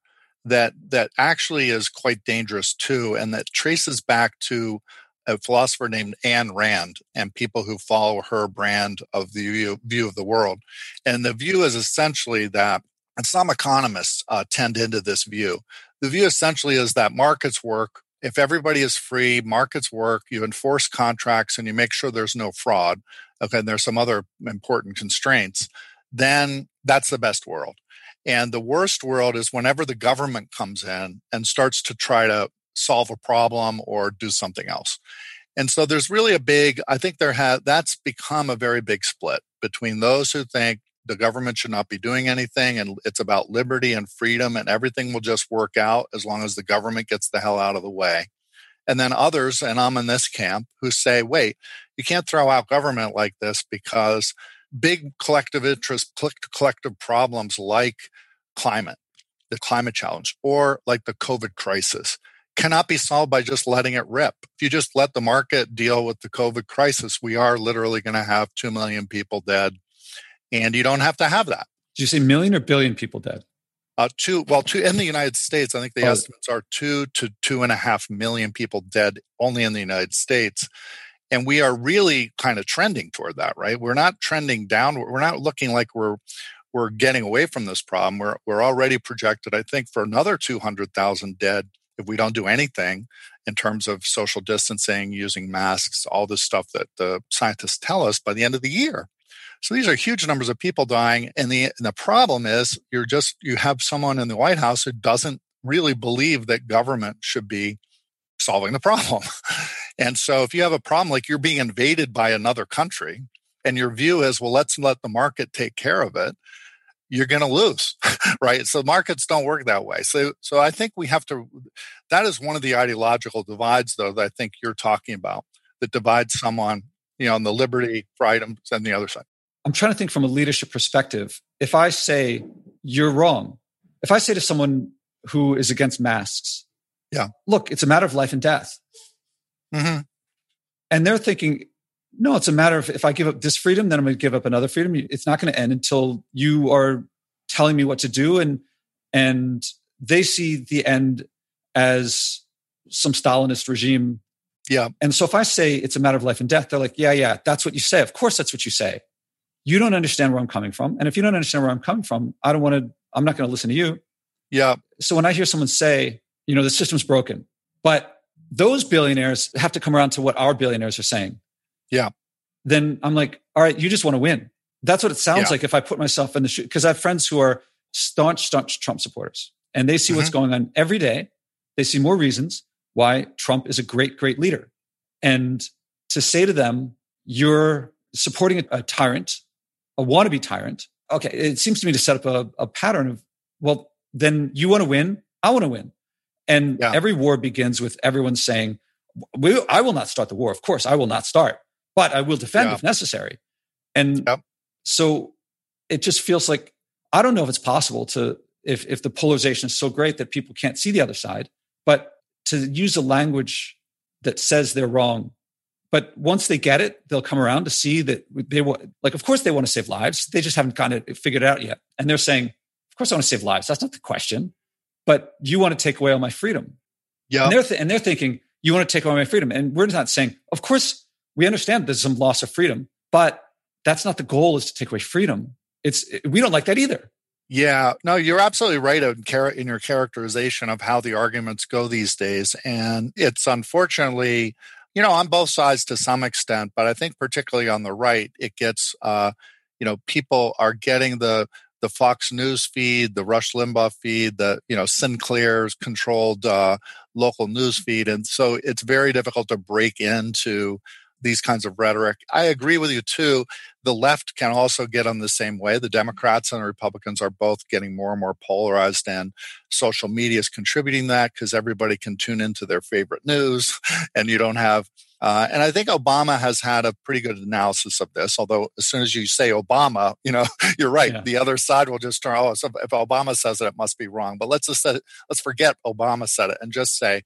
that that actually is quite dangerous too, and that traces back to a philosopher named Ayn Rand and people who follow her brand of the view, view of the world. And the view is essentially that, and some economists uh, tend into this view. The view essentially is that markets work. If everybody is free, markets work, you enforce contracts and you make sure there's no fraud okay, and there's some other important constraints, then that's the best world. And the worst world is whenever the government comes in and starts to try to solve a problem or do something else. And so there's really a big, I think there has, that's become a very big split between those who think the government should not be doing anything and it's about liberty and freedom and everything will just work out as long as the government gets the hell out of the way. And then others, and I'm in this camp, who say, wait, you can't throw out government like this because big collective interest, collective problems like climate, the climate challenge, or like the COVID crisis cannot be solved by just letting it rip. If you just let the market deal with the COVID crisis, we are literally going to have 2 million people dead. And you don't have to have that. Did you say million or billion people dead? Uh, two, well, two in the United States, I think the oh. estimates are two to two and a half million people dead only in the United States. And we are really kind of trending toward that, right? We're not trending down. We're not looking like we're we're getting away from this problem. We're we're already projected, I think, for another two hundred thousand dead if we don't do anything in terms of social distancing, using masks, all this stuff that the scientists tell us by the end of the year. So these are huge numbers of people dying, and the and the problem is you're just you have someone in the White House who doesn't really believe that government should be solving the problem. and so if you have a problem like you're being invaded by another country and your view is, well, let's let the market take care of it, you're going to lose, right? So markets don't work that way. So, so I think we have to, that is one of the ideological divides though, that I think you're talking about that divides someone, you know, on the liberty, freedom and the other side. I'm trying to think from a leadership perspective. If I say you're wrong, if I say to someone who is against masks, yeah. Look, it's a matter of life and death. Mm-hmm. And they're thinking, no, it's a matter of if I give up this freedom, then I'm going to give up another freedom. It's not going to end until you are telling me what to do. And, and they see the end as some Stalinist regime. Yeah. And so if I say it's a matter of life and death, they're like, yeah, yeah, that's what you say. Of course, that's what you say. You don't understand where I'm coming from. And if you don't understand where I'm coming from, I don't want to, I'm not going to listen to you. Yeah. So when I hear someone say, you know, the system's broken. But those billionaires have to come around to what our billionaires are saying. Yeah. Then I'm like, all right, you just want to win. That's what it sounds yeah. like if I put myself in the shoe. Because I have friends who are staunch, staunch Trump supporters, and they see mm-hmm. what's going on every day. They see more reasons why Trump is a great, great leader. And to say to them, you're supporting a tyrant, a wannabe tyrant, okay, it seems to me to set up a, a pattern of, well, then you want to win, I want to win. And yeah. every war begins with everyone saying, we, I will not start the war. Of course, I will not start, but I will defend yeah. if necessary. And yep. so it just feels like I don't know if it's possible to if if the polarization is so great that people can't see the other side, but to use a language that says they're wrong but once they get it, they'll come around to see that they want, like, of course they want to save lives. They just haven't kind of figured it out yet. And they're saying, of course I want to save lives. That's not the question. But you want to take away all my freedom. Yeah. And they're, th- and they're thinking, you want to take away my freedom. And we're not saying, of course, we understand there's some loss of freedom, but that's not the goal is to take away freedom. It's, we don't like that either. Yeah, no, you're absolutely right in your characterization of how the arguments go these days. And it's unfortunately you know, on both sides to some extent, but I think particularly on the right, it gets, uh, you know, people are getting the the Fox News feed, the Rush Limbaugh feed, the you know Sinclair's controlled uh, local news feed, and so it's very difficult to break into these kinds of rhetoric. I agree with you too. The left can also get on the same way. The Democrats and the Republicans are both getting more and more polarized, and social media is contributing that because everybody can tune into their favorite news, and you don't have. Uh, and I think Obama has had a pretty good analysis of this. Although, as soon as you say Obama, you know you're right. Yeah. The other side will just turn. Oh, so if Obama says it, it must be wrong. But let's just say, let's forget Obama said it and just say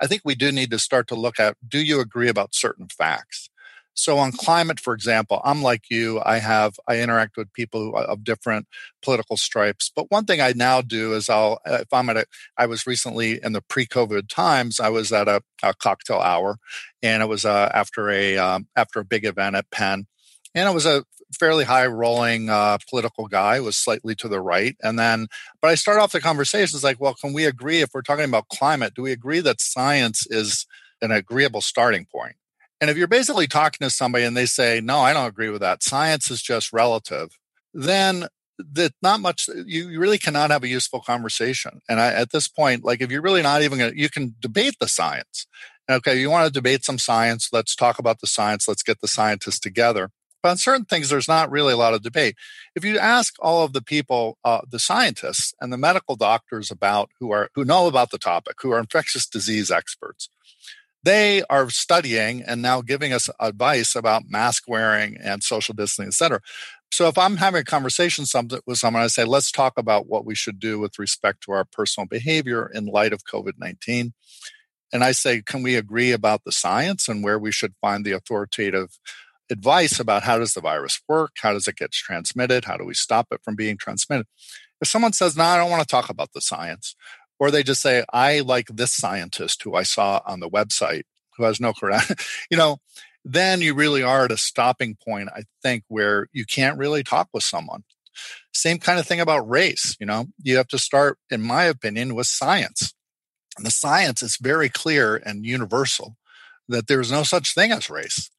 I think we do need to start to look at do you agree about certain facts? So on climate, for example, I'm like you. I have I interact with people of different political stripes. But one thing I now do is I'll if I'm at a I was recently in the pre-COVID times. I was at a, a cocktail hour, and it was uh, after a um, after a big event at Penn, and it was a fairly high rolling uh, political guy, was slightly to the right. And then, but I start off the conversations like, well, can we agree if we're talking about climate, do we agree that science is an agreeable starting point? And if you're basically talking to somebody and they say, no, I don't agree with that, science is just relative, then that not much you really cannot have a useful conversation. And I, at this point like if you're really not even to you can debate the science. Okay you want to debate some science let's talk about the science let's get the scientists together. But on certain things, there's not really a lot of debate. If you ask all of the people, uh, the scientists and the medical doctors about who are who know about the topic, who are infectious disease experts, they are studying and now giving us advice about mask wearing and social distancing, et cetera. So if I'm having a conversation with someone, I say, let's talk about what we should do with respect to our personal behavior in light of COVID 19. And I say, can we agree about the science and where we should find the authoritative advice about how does the virus work? How does it get transmitted? How do we stop it from being transmitted? If someone says, no, I don't want to talk about the science, or they just say, I like this scientist who I saw on the website who has no correct, you know, then you really are at a stopping point, I think, where you can't really talk with someone. Same kind of thing about race. You know, you have to start, in my opinion, with science. And the science is very clear and universal that there's no such thing as race.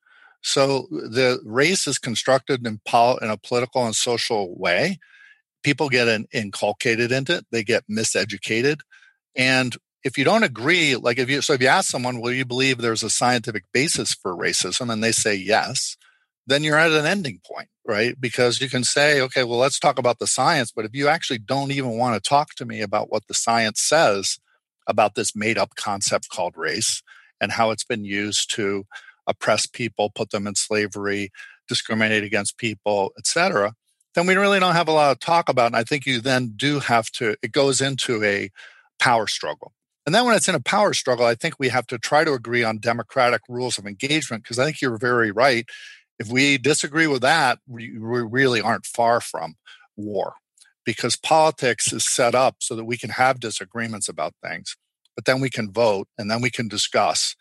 So the race is constructed in, pol- in a political and social way. People get in, inculcated into it. They get miseducated. And if you don't agree, like if you, so if you ask someone, will you believe there's a scientific basis for racism? And they say yes, then you're at an ending point, right? Because you can say, okay, well, let's talk about the science. But if you actually don't even want to talk to me about what the science says about this made up concept called race and how it's been used to oppress people, put them in slavery, discriminate against people, etc., then we really don't have a lot to talk about. And I think you then do have to, it goes into a power struggle. And then when it's in a power struggle, I think we have to try to agree on democratic rules of engagement because I think you're very right. If we disagree with that, we, we really aren't far from war because politics is set up so that we can have disagreements about things, but then we can vote and then we can discuss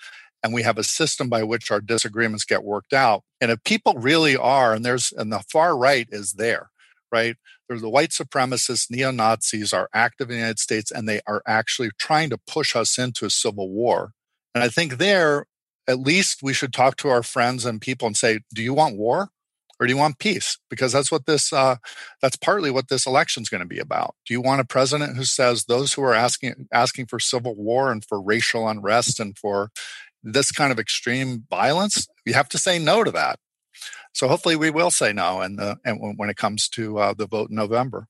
and we have a system by which our disagreements get worked out. And if people really are, and there's, and the far right is there, right? There's the white supremacists, neo Nazis are active in the United States and they are actually trying to push us into a civil war. And I think there, at least we should talk to our friends and people and say, do you want war? Or do you want peace? Because that's what this, uh, that's partly what this election is going to be about. Do you want a president who says those who are asking asking for civil war and for racial unrest and for this kind of extreme violence, you have to say no to that. So hopefully we will say no, and and when it comes to uh, the vote in November.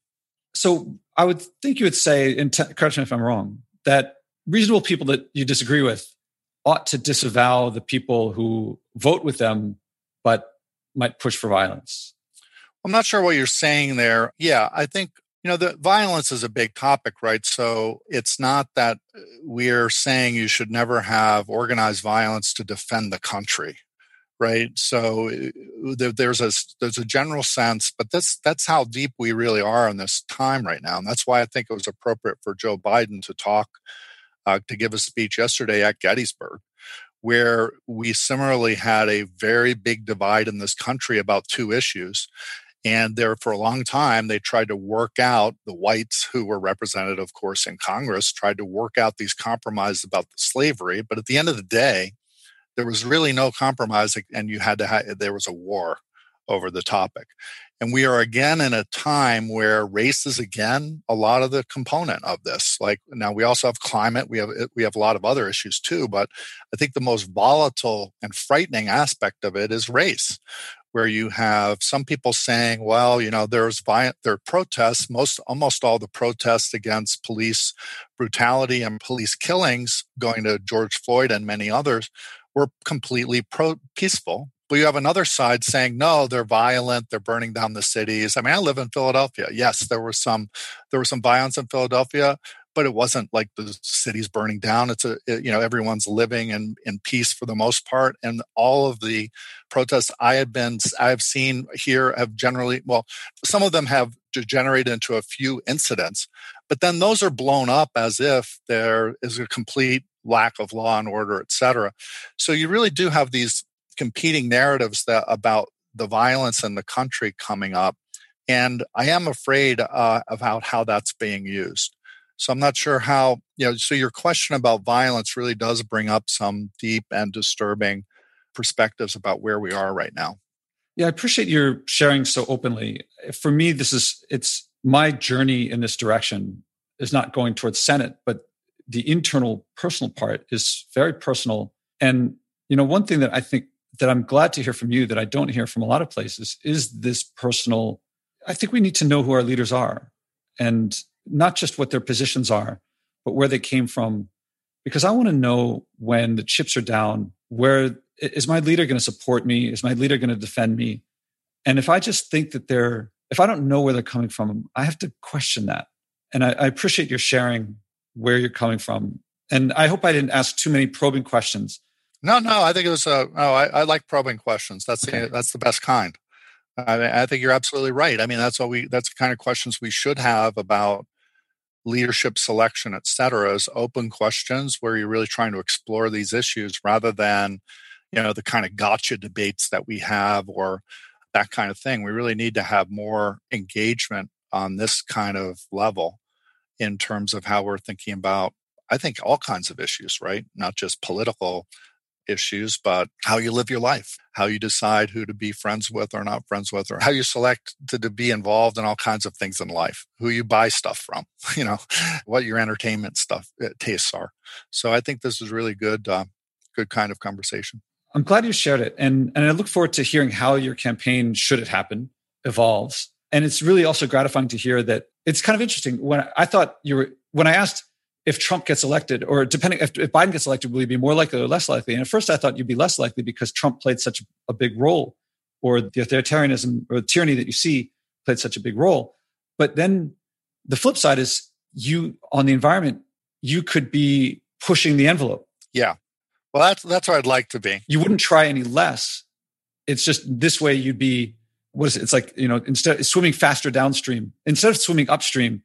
So I would think you would say, and t- correct me if I'm wrong, that reasonable people that you disagree with ought to disavow the people who vote with them, but might push for violence. I'm not sure what you're saying there. Yeah, I think you know the violence is a big topic right? So it's not that uh, we're saying you should never have organized violence to defend the country right? So uh, there's a there's a general sense but that's that's how deep we really are in this time right now and that's why i think it was appropriate for joe biden to talk uh, to give a speech yesterday at gettysburg where we similarly had a very big divide in this country about two issues and there, for a long time, they tried to work out the whites who were represented, of course, in Congress, tried to work out these compromises about the slavery. But at the end of the day, there was really no compromise, and you had to have, there was a war over the topic. And we are again in a time where race is again a lot of the component of this. Like now we also have climate, we have eh, we have a lot of other issues too, but I think the most volatile and frightening aspect of it is race where you have some people saying, well, you know, there's violent, there are protests, most, almost all the protests against police brutality and police killings going to George Floyd and many others were completely pro- peaceful. But you have another side saying, no, they're violent. They're burning down the cities. I mean, I live in Philadelphia. Yes, there was some, there was some violence in Philadelphia, but it wasn't like the city's burning down. It's a, it, you know, everyone's living in, in peace for the most part. And all of the protests I have been, I've seen here have generally, well, some of them have degenerated into a few incidents, but then those are blown up as if there is a complete lack of law and order, et cetera. So you really do have these competing narratives that about the violence in the country coming up. And I am afraid uh, about how that's being used. So I'm not sure how, you know, so your question about violence really does bring up some deep and disturbing perspectives about where we are right now. Yeah, I appreciate your sharing so openly. For me, this is it's my journey in this direction is not going towards Senate, but the internal personal part is very personal. And you know, one thing that I think that I'm glad to hear from you that I don't hear from a lot of places is this personal. I think we need to know who our leaders are. And not just what their positions are, but where they came from. Because I want to know when the chips are down, where is my leader going to support me? Is my leader going to defend me? And if I just think that they're, if I don't know where they're coming from, I have to question that. And I, I appreciate your sharing where you're coming from. And I hope I didn't ask too many probing questions. No, no, I think it was. Uh, oh, I, I like probing questions. That's okay. the that's the best kind. I, I think you're absolutely right. I mean, that's what we. That's the kind of questions we should have about leadership selection, et cetera, is open questions where you're really trying to explore these issues rather than, you know, the kind of gotcha debates that we have or that kind of thing. We really need to have more engagement on this kind of level in terms of how we're thinking about, I think, all kinds of issues, right? Not just political issues, but how you live your life, how you decide who to be friends with or not friends with, or how you select to, to be involved in all kinds of things in life, who you buy stuff from, you know, what your entertainment stuff uh, tastes are. So I think this is really good, uh, good kind of conversation. I'm glad you shared it, and and I look forward to hearing how your campaign, should it happen, evolves. And it's really also gratifying to hear that it's kind of interesting. When I thought you were, when I asked if Trump gets elected, or depending if, if, Biden gets elected, will he be more likely or less likely? And at first, I thought you'd be less likely because Trump played such a big role, or the authoritarianism or the tyranny that you see played such a big role. But then the flip side is you on the environment, you could be pushing the envelope. Yeah. Well, that's that's where I'd like to be. You wouldn't try any less. It's just this way you'd be. What is it? It's like you know, instead of swimming faster downstream, instead of swimming upstream,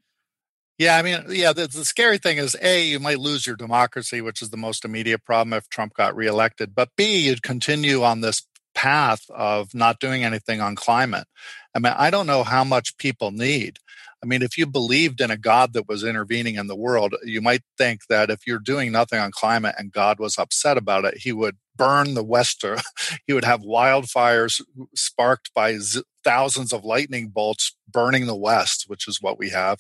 yeah, I mean, yeah, the, the, scary thing is A, you might lose your democracy, which is the most immediate problem if Trump got reelected. But B, you'd continue on this path of not doing anything on climate. I mean, I don't know how much people need. I mean, if you believed in a God that was intervening in the world, you might think that if you're doing nothing on climate and God was upset about it, he would burn the Wester. he would have wildfires sparked by z- thousands of lightning bolts burning the West, which is what we have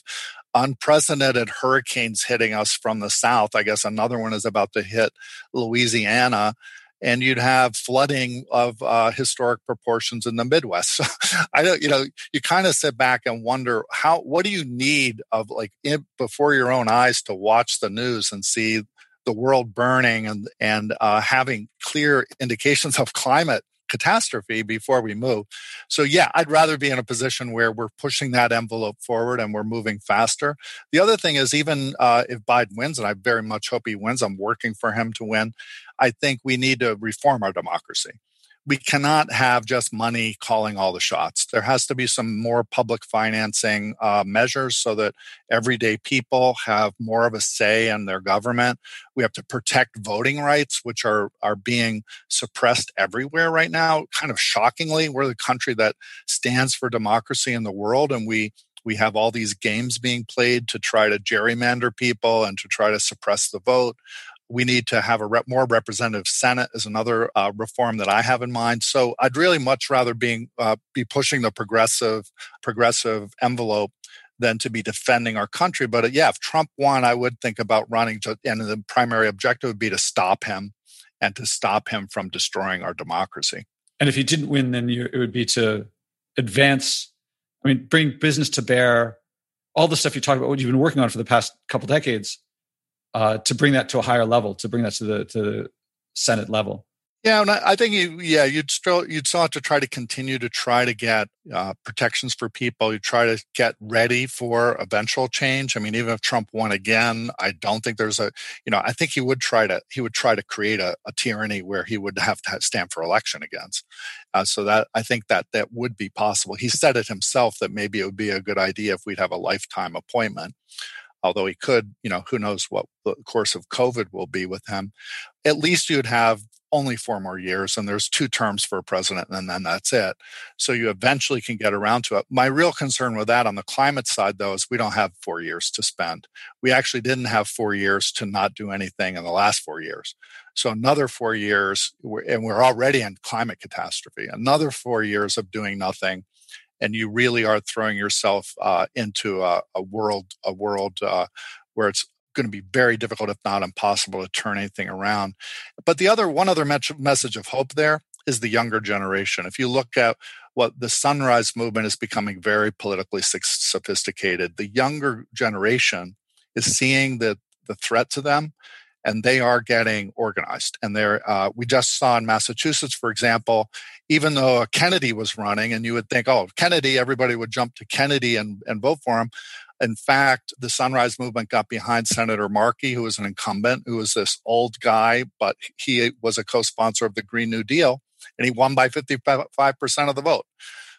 unprecedented hurricanes hitting us from the south. I guess another one is about to hit Louisiana. and you'd have flooding of uh, historic proportions in the Midwest. So I don't, you know, you kind of sit back and wonder how, what do you need of like in, before your own eyes to watch the news and see the world burning and and uh, having clear indications of climate catastrophe before we move. So, yeah, I'd rather be in a position where we're pushing that envelope forward and we're moving faster. The other thing is, even uh, if Biden wins, and I very much hope he wins, I'm working for him to win, I think we need to reform our democracy we cannot have just money calling all the shots. There has to be some more public financing uh, measures so that everyday people have more of a say in their government. We have to protect voting rights, which are are being suppressed everywhere right now. Kind of shockingly, we're the country that stands for democracy in the world, and we we have all these games being played to try to gerrymander people and to try to suppress the vote we need to have a rep, more representative Senate is another uh, reform that I have in mind. So I'd really much rather being uh, be pushing the progressive progressive envelope than to be defending our country. But uh, yeah, if Trump won, I would think about running, to, and the primary objective would be to stop him and to stop him from destroying our democracy. And if he didn't win, then you, it would be to advance. I mean, bring business to bear, all the stuff you talk about, what you've been working on for the past couple decades uh, to bring that to a higher level, to bring that to the to the Senate level. Yeah, and I think you, yeah, you'd still you'd still have to try to continue to try to get uh, protections for people. You try to get ready for eventual change. I mean, even if Trump won again, I don't think there's a, you know, I think he would try to he would try to create a, a tyranny where he would have to stand for election against. Uh, so that I think that that would be possible. He said it himself that maybe it would be a good idea if we'd have a lifetime appointment although he could, you know, who knows what the course of COVID will be with him. At least you'd have only four more years, and there's two terms for a president, and then that's it. So you eventually can get around to it. My real concern with that on the climate side, though, is we don't have four years to spend. We actually didn't have four years to not do anything in the last four years. So another four years, and we're already in climate catastrophe, another four years of doing nothing and you really are throwing yourself uh, into a, a, world a world uh, where it's going to be very difficult, if not impossible, to turn anything around. But the other one other message of hope there is the younger generation. If you look at what the sunrise movement is becoming very politically sophisticated, the younger generation is seeing the the threat to them and they are getting organized. And they're, uh, we just saw in Massachusetts, for example, even though Kennedy was running, and you would think, oh, Kennedy, everybody would jump to Kennedy and, and vote for him. In fact, the Sunrise Movement got behind Senator Markey, who was an incumbent, who was this old guy, but he was a co sponsor of the Green New Deal, and he won by 55% of the vote.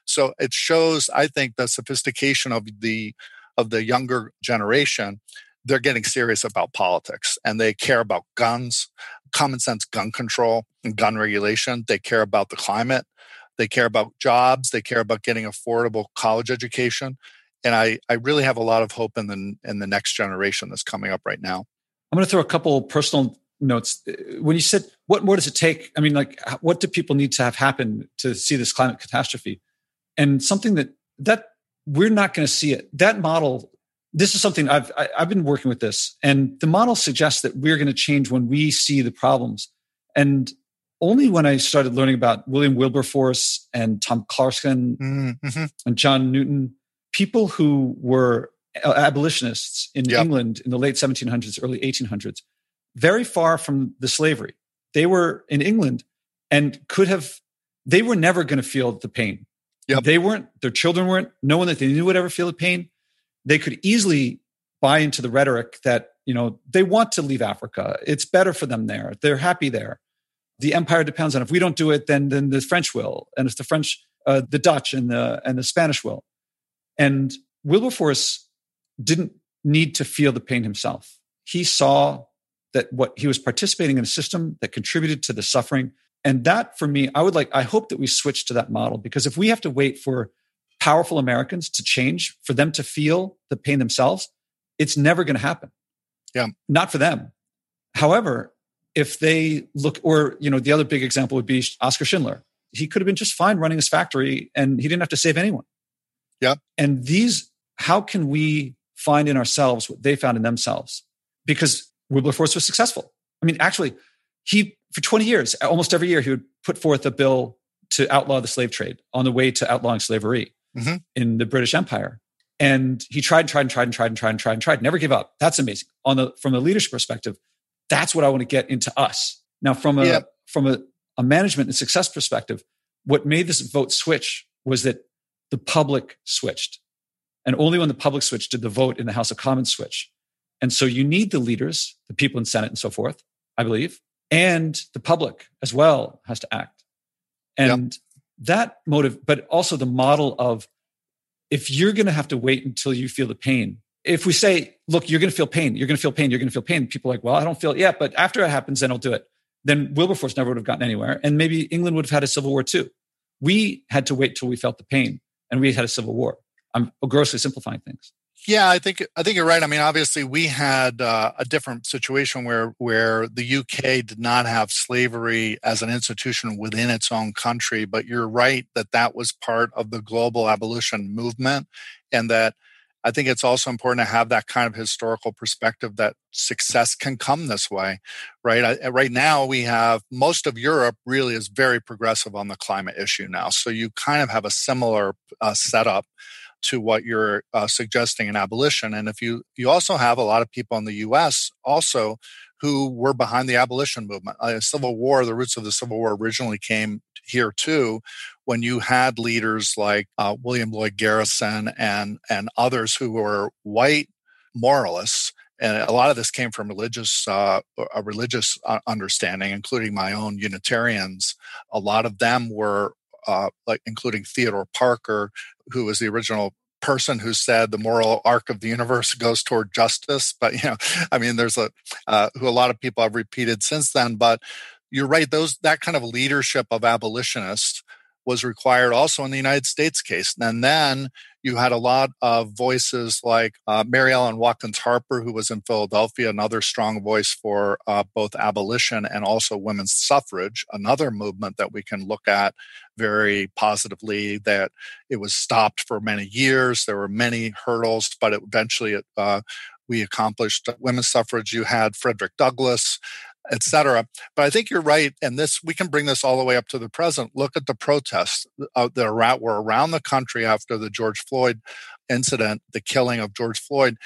So it shows, I think, the sophistication of the of the younger generation they're getting serious about politics and they care about guns, common sense gun control and gun regulation. They care about the climate. They care about jobs. They care about getting affordable college education. And I, I really have a lot of hope in the in the next generation that's coming up right now. I'm going to throw a couple personal notes. Uh, when you said what more does it take? I mean, like what do people need to have happen to see this climate catastrophe? And something that that we're not going to see it. That model this is something I've I, have i have been working with this, and the model suggests that we're going to change when we see the problems. And only when I started learning about William Wilberforce and Tom Clarkson mm-hmm. and John Newton, people who were abolitionists in yep. England in the late 1700s, early 1800s, very far from the slavery. They were in England and could have, they were never going to feel the pain. Yep. They weren't, their children weren't, no one that they knew would ever feel the pain they could easily buy into the rhetoric that you know they want to leave Africa. It's better for them there. They're happy there. The empire depends on if we don't do it, then then the French will, and if the French, uh, the Dutch, and the and the Spanish will. And Wilberforce didn't need to feel the pain himself. He saw that what he was participating in a system that contributed to the suffering. And that for me, I would like, I hope that we switch to that model because if we have to wait for powerful Americans to change, for them to feel the pain themselves, it's never going to happen. Yeah. Not for them. However, if they look, or, you know, the other big example would be Oskar Schindler. He could have been just fine running his factory and he didn't have to save anyone. Yeah. And these, how can we find in ourselves what they found in themselves? Because Wilberforce was successful. I mean, actually, he for 20 years, almost every year, he would put forth a bill to outlaw the slave trade on the way to outlawing slavery mm-hmm. in the British Empire. And he tried and tried and tried and tried and tried and tried and tried, never give up. That's amazing. On the from the leadership perspective, that's what I want to get into us. Now, from a yeah. from a, a management and success perspective, what made this vote switch was that the public switched. And only when the public switched did the vote in the House of Commons switch. And so you need the leaders, the people in Senate and so forth, I believe, and the public as well has to act. And yep. That motive, but also the model of if you're going to have to wait until you feel the pain, if we say, look, you're going to feel pain, you're going to feel pain, you're going to feel pain, people are like, well, I don't feel it yet, but after it happens, then I'll do it. Then Wilberforce never would have gotten anywhere. And maybe England would have had a civil war too. We had to wait till we felt the pain and we had a civil war. I'm grossly simplifying things. Yeah, I think I think you're right. I mean, obviously, we had uh, a different situation where where the UK did not have slavery as an institution within its own country. But you're right that that was part of the global abolition movement, and that I think it's also important to have that kind of historical perspective that success can come this way, right? I, right now, we have most of Europe really is very progressive on the climate issue now. So you kind of have a similar uh, setup to what you're uh, suggesting in abolition. And if you you also have a lot of people in the U.S. also who were behind the abolition movement, uh, Civil War. The roots of the Civil War originally came here too, when you had leaders like uh, William Lloyd Garrison and and others who were white moralists and a lot of this came from religious uh, a religious uh, understanding including my own unitarians a lot of them were uh, like including Theodore Parker, who was the original person who said the moral arc of the universe goes toward justice. But you know, I mean, there's a uh, who a lot of people have repeated since then. But you're right; those that kind of leadership of abolitionists was required also in the United States case. And then you had a lot of voices like uh, Mary Ellen Watkins Harper, who was in Philadelphia, another strong voice for uh, both abolition and also women's suffrage, another movement that we can look at very positively. That it was stopped for many years. There were many hurdles, but it, eventually it, uh, we accomplished women's suffrage. You had Frederick Douglass, etc. But I think you're right, and this we can bring this all the way up to the present. Look at the protests uh, that are, were around the country after the George Floyd incident, the killing of George Floyd.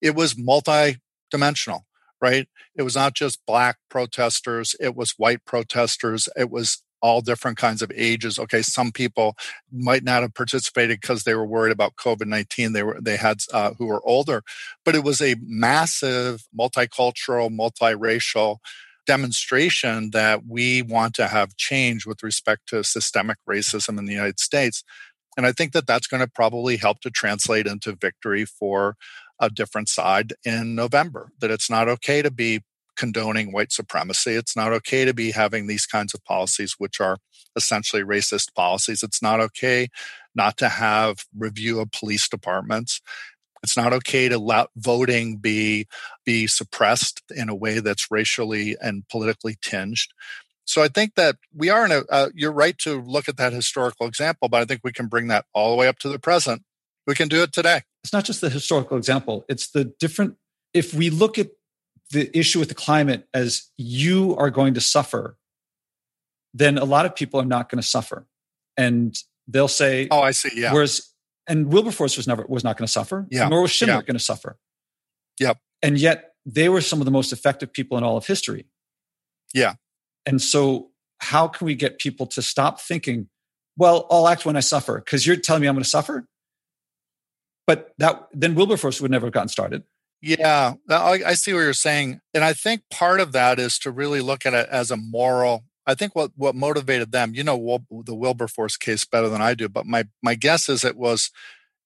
It was multi-dimensional, right? It was not just black protesters; it was white protesters. It was all different kinds of ages. Okay, some people might not have participated because they were worried about COVID nineteen. They were they had uh, who were older, but it was a massive multicultural, multiracial demonstration that we want to have change with respect to systemic racism in the United States. And I think that that's going to probably help to translate into victory for a different side in November. That it's not okay to be condoning white supremacy. It's not okay to be having these kinds of policies, which are essentially racist policies. It's not okay not to have review of police departments. It's not okay to let voting be be suppressed in a way that's racially and politically tinged. So I think that we are in a. Uh, you're right to look at that historical example, but I think we can bring that all the way up to the present. We can do it today. It's not just the historical example; it's the different. If we look at the issue with the climate as you are going to suffer, then a lot of people are not going to suffer. And they'll say, Oh, I see. Yeah. Whereas, and Wilberforce was never, was not going to suffer. Yeah. Nor was Schindler yeah. going to suffer. Yep. And yet they were some of the most effective people in all of history. Yeah. And so how can we get people to stop thinking, well, I'll act when I suffer because you're telling me I'm going to suffer? But that then Wilberforce would never have gotten started. Yeah, I, see what you're saying. And I think part of that is to really look at it as a moral. I think what, what motivated them, you know, the Wilberforce case better than I do, but my, my guess is it was,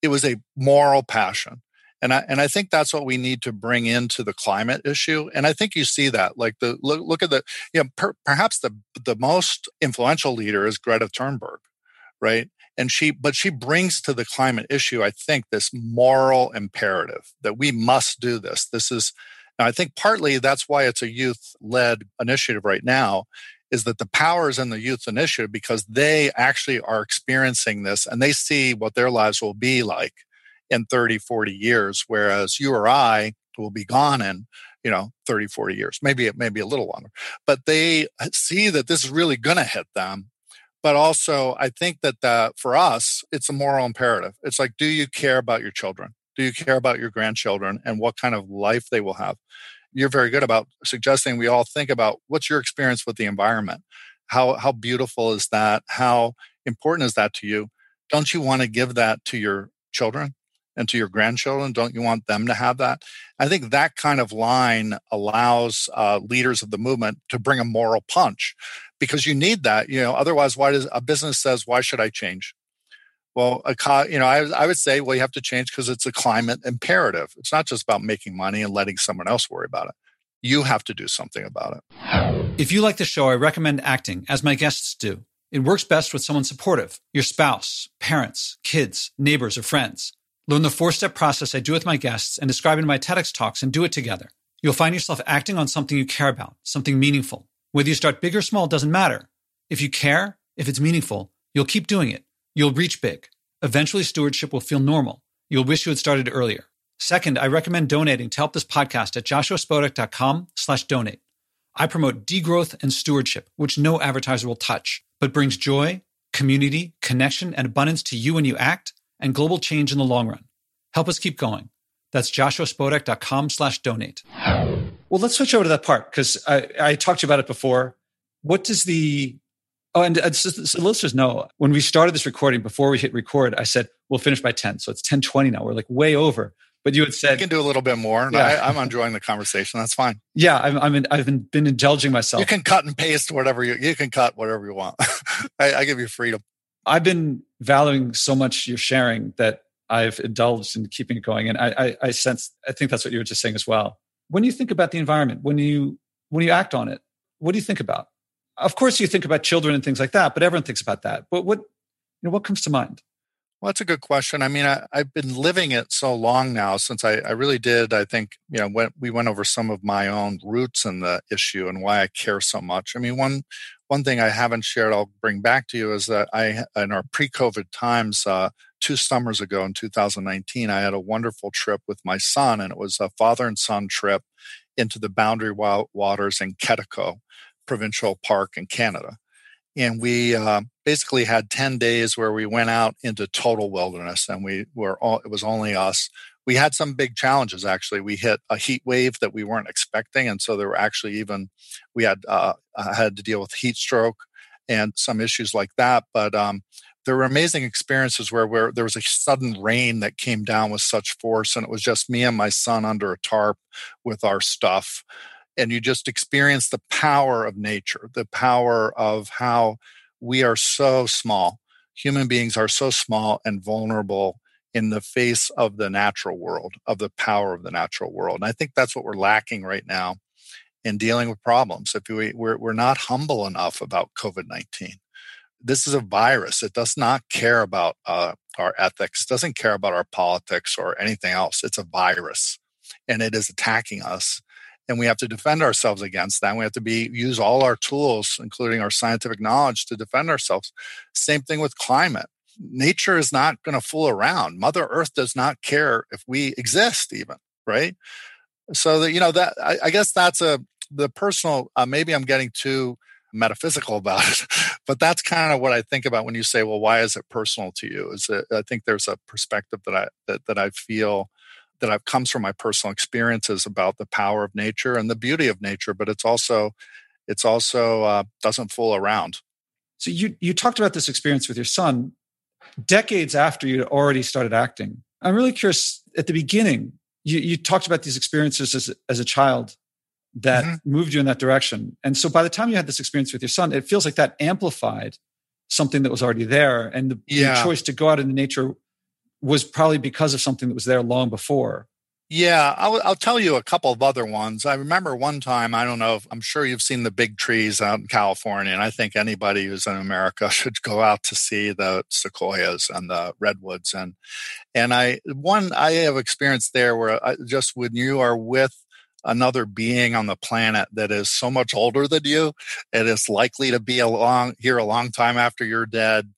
it was a moral passion. And I, and I think that's what we need to bring into the climate issue. And I think you see that, like the, look, look at the, you know, per, perhaps the, the most influential leader is Greta Thunberg, right? And she but she brings to the climate issue i think this moral imperative that we must do this. This is i think partly that's why it's a youth led initiative right now is that the power is in the youth initiative because they actually are experiencing this and they see what their lives will be like in 30 40 years whereas you or i will be gone in you know 30 40 years maybe it maybe a little longer. But they see that this is really going to hit them but also i think that the, for us it's a moral imperative. It's like do you care about your children? Do you care about your grandchildren and what kind of life they will have? You're very good about suggesting we all think about what's your experience with the environment? How how beautiful is that? How important is that to you? Don't you want to give that to your children and to your grandchildren? Don't you want them to have that? I think that kind of line allows uh, leaders of the movement to bring a moral punch because you need that. You know, otherwise, why does a business says, "Why should I change?" Well, a you know, I, I would say, well, you have to change because it's a climate imperative. It's not just about making money and letting someone else worry about it. You have to do something about it. If you like the show, I recommend acting, as my guests do. It works best with someone supportive your spouse, parents, kids, neighbors, or friends. Learn the four step process I do with my guests and describe in my TEDx talks and do it together. You'll find yourself acting on something you care about, something meaningful. Whether you start big or small doesn't matter. If you care, if it's meaningful, you'll keep doing it. You'll reach big. Eventually, stewardship will feel normal. You'll wish you had started earlier. Second, I recommend donating to help this podcast at joshuaspodek.com slash donate. I promote degrowth and stewardship, which no advertiser will touch, but brings joy, community, connection, and abundance to you when you act and global change in the long run. Help us keep going. That's joshuaspodek.com slash donate. Well, let's switch over to that part because I, I talked to you about it before. What does the Oh, and uh, so, so listeners know when we started this recording, before we hit record, I said we'll finish by 10. So it's 1020 now. We're like way over. But you had said you can do a little bit more. Yeah. I, am enjoying the conversation. That's fine. Yeah, I'm, I'm in, I've been, been indulging myself. You can cut and paste whatever you you can cut whatever you want. I, I give you freedom. I've been valuing so much your sharing that I've indulged in keeping it going. And I, I, I sense, I think that's what you were just saying as well. When you think about the environment, when you, when you act on it, what do you think about? Of course, you think about children and things like that, but everyone thinks about that. But what, you know, what comes to mind? Well, that's a good question. I mean, I, have been living it so long now since I, I really did. I think, you know, when we went over some of my own roots in the issue and why I care so much. I mean, one one thing I haven't shared, I'll bring back to you, is that I, in our pre-COVID times, uh, two summers ago in 2019, I had a wonderful trip with my son, and it was a father and son trip into the Boundary Waters in Quetico Provincial Park in Canada. And we uh, basically had 10 days where we went out into total wilderness and we were all, it was only us we had some big challenges actually. We hit a heat wave that we weren't expecting and so there were actually even we had uh, had to deal with heat stroke and some issues like that but um, there were amazing experiences where, where there was a sudden rain that came down with such force and it was just me and my son under a tarp with our stuff and you just experience the power of nature the power of how we are so small human beings are so small and vulnerable in the face of the natural world, of the power of the natural world. And I think that's what we're lacking right now in dealing with problems. If we, we're, we're not humble enough about COVID 19. This is a virus. It does not care about uh, our ethics, doesn't care about our politics or anything else. It's a virus and it is attacking us. And we have to defend ourselves against that. We have to be use all our tools, including our scientific knowledge, to defend ourselves. Same thing with climate nature is not going to fool around. Mother Earth does not care if we exist, even right. So that you know that I, I guess that's a the personal. Uh, maybe I'm getting too metaphysical about it, but that's kind of what I think about when you say, "Well, why is it personal to you?" Is it, I think there's a perspective that I that, that I feel that I've comes from my personal experiences about the power of nature and the beauty of nature, but it's also it's also uh, doesn't fool around. So you you talked about this experience with your son decades after you'd already started acting. I'm really curious at the beginning, you, you talked about these experiences as, as a child that mm-hmm. moved you in that direction. And so by the time you had this experience with your son, it feels like that amplified something that was already there. And the, yeah. the choice to go out into nature was probably because of something that was there long before. Yeah, I'll, I'll tell you a couple of other ones. I remember one time, I don't know, if, I'm sure you've seen the big trees out in California, and I think anybody who's in America should go out to see the sequoias and the redwoods. And and I one I have experienced there where I, just when you are with another being on the planet that is so much older than you and is likely to be along here a long time after you're dead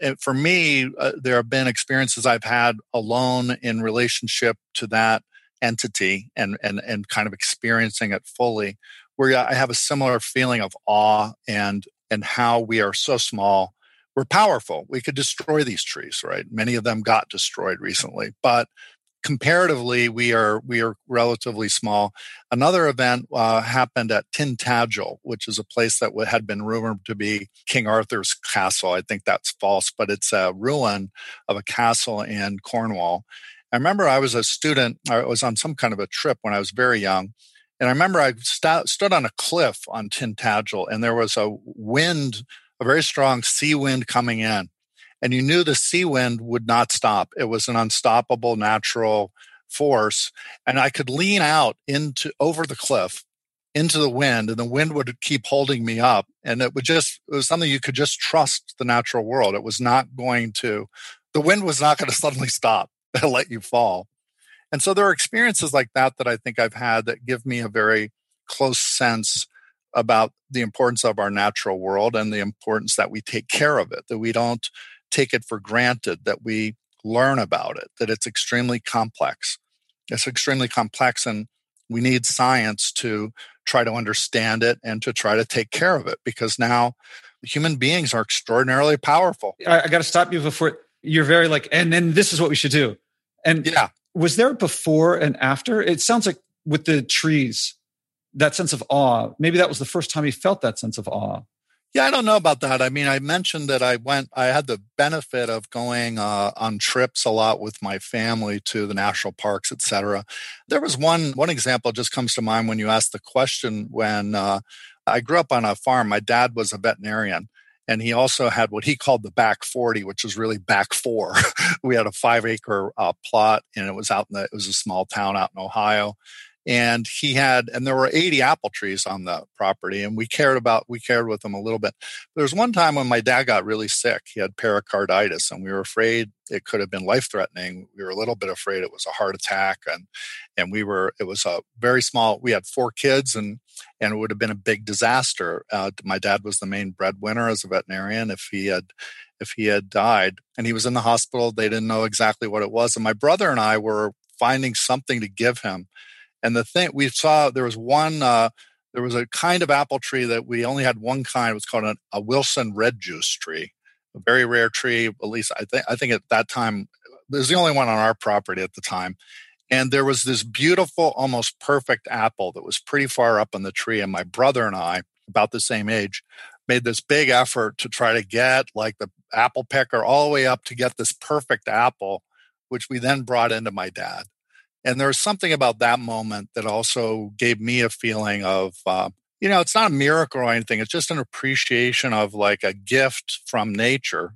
and for me, uh, there have been experiences I've had alone in relationship to that entity and and and kind of experiencing it fully where i have a similar feeling of awe and and how we are so small. We're powerful. We could destroy these trees right? Many of them got destroyed recently but comparatively we are we are relatively small. Another event uh, happened at tintagel which is a place that had been rumored to be king arthur's castle. I think that's false but it's a ruin of a castle in cornwall i remember i was a student i was on some kind of a trip when i was very young and i remember i st- stood on a cliff on tintagel and there was a wind a very strong sea wind coming in and you knew the sea wind would not stop. It was an unstoppable natural force. And I could lean out into over the cliff into the wind and the wind would keep holding me up. And it would just, it was something you could just trust the natural world. It was not going to, the wind was not going to suddenly stop and let you fall. And so there are experiences like that that I think I've had that give me a very close sense about the importance of our natural world and the importance that we take care of it, that we don't take it for granted that we learn about it, that it's extremely complex. It's extremely complex, and we need science to try to understand it and to try to take care of it because now human beings are extraordinarily powerful. I, I got to stop you before you're very like, and then this is what we should do. And yeah, was there before and after? It sounds like with the trees, that sense of awe, maybe that was the first time he felt that sense of awe. Yeah, I don't know about that. I mean, I mentioned that I went, I had the benefit of going uh, on trips a lot with my family to the national parks, et cetera. There was one, one example just comes to mind when you asked the question when uh, I grew up on a farm. My dad was a veterinarian and he also had what he called the back 40 which was really back four. We had a five acre uh, plot and it was out in the it was a small town out in ohio. And he had and there were 80 apple trees on the property and we cared about we cared with them a little bit. There was one time when my dad got really sick he had pericarditis and we were afraid it could have been life threatening. We were a little bit afraid it was a heart attack and and we were it was a very small we had four kids and and it would have been a big disaster uh, my dad was the main breadwinner as a veterinarian if he had if he had died and he was in the hospital they didn't know exactly what it was and my brother and i were finding something to give him and the thing we saw, there was one, uh, there was a kind of apple tree that we only had one kind. It was called a, a Wilson red June tree, a very rare tree. At least I think I think at that time it was the only one on our property at the time. And there was this beautiful, almost perfect apple that was pretty far up on the tree. And my brother and I, about the same age, made this big effort to try to get like the apple pecker all the way up to get this perfect apple, which we then brought into my dad. And there's something about that moment that also gave me a feeling of, uh, you know, it's not a miracle or anything. It's just an appreciation of like a gift from nature.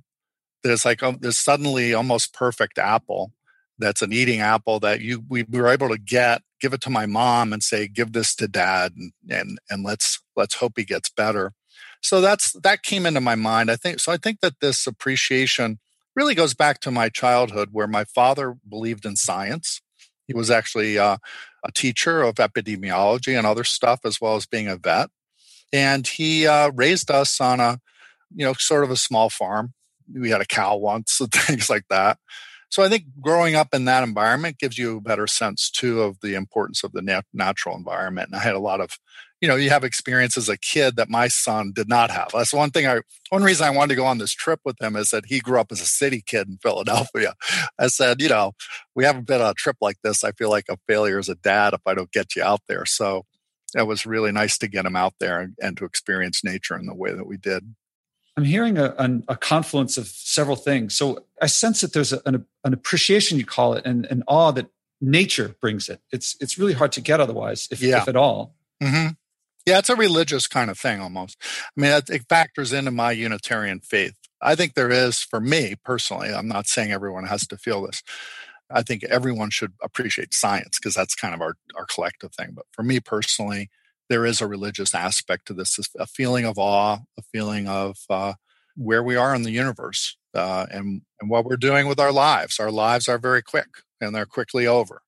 There's like a, um, there's suddenly almost perfect apple. That's an eating apple that you we were able to get, give it to my mom, and say, give this to dad, and and and let's let's hope he gets better. So that's that came into my mind. I think so. I think that this appreciation really goes back to my childhood, where my father believed in science he was actually uh, a teacher of epidemiology and other stuff, as well as being a vet. And he uh, raised us on a, you know, sort of a small farm. We had a cow once and things like that. So I think growing up in that environment gives you a better sense too of the importance of the nat- natural environment. And I had a lot of you know you have experience as a kid that my son did not have. That's one thing i one reason i wanted to go on this trip with him is that he grew up as a city kid in philadelphia. I said you know we haven't been on a trip like this i feel like a failure as a dad if i don't get you out there. So it was really nice to get him out there and, and to experience nature in the way that we did i'm hearing a, an, a confluence of several things so i sense that there's a, an, an appreciation you call it and an awe that nature brings it it's it's really hard to get otherwise if, yeah. if at all mm-hmm. Yeah, it's a religious kind of thing almost. I mean, it, it factors into my Unitarian faith. I think there is, for me personally, I'm not saying everyone has to feel this. I think everyone should appreciate science because that's kind of our, our collective thing. But for me personally, there is a religious aspect to this, a feeling of awe, a feeling of uh, where we are in the universe uh, and, and what we're doing with our lives. Our lives are very quick and they're quickly over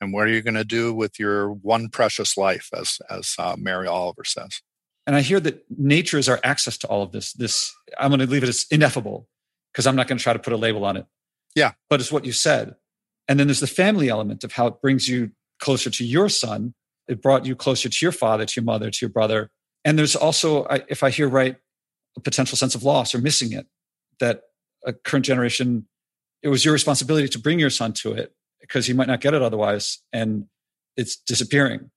and what are you going to do with your one precious life as as uh, mary oliver says and i hear that nature is our access to all of this this i'm going to leave it as ineffable because i'm not going to try to put a label on it yeah but it's what you said and then there's the family element of how it brings you closer to your son. It brought you closer to your father, to your mother, to your brother. And there's also, if I hear right, a potential sense of loss or missing it that a current generation, it was your responsibility to bring your son to it because he might not get it otherwise. And it's disappearing.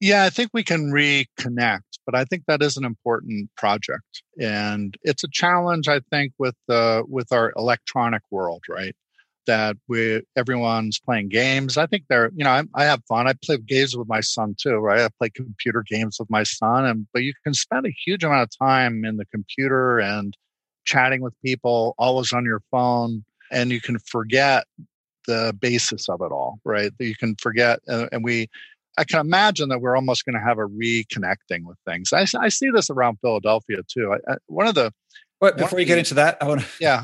Yeah, I think we can reconnect, but I think that is an important project, and it's a challenge. I think with the with our electronic world, right? That we everyone's playing games. I think they're you know I, I have fun. I play games with my son too, right? I play computer games with my son, and but you can spend a huge amount of time in the computer and chatting with people, always on your phone, and you can forget the basis of it all, right? You can forget, uh, and we I can imagine that we're almost going to have a reconnecting with things. I, I see this around Philadelphia too. I, one of the but before you get into that, I want to yeah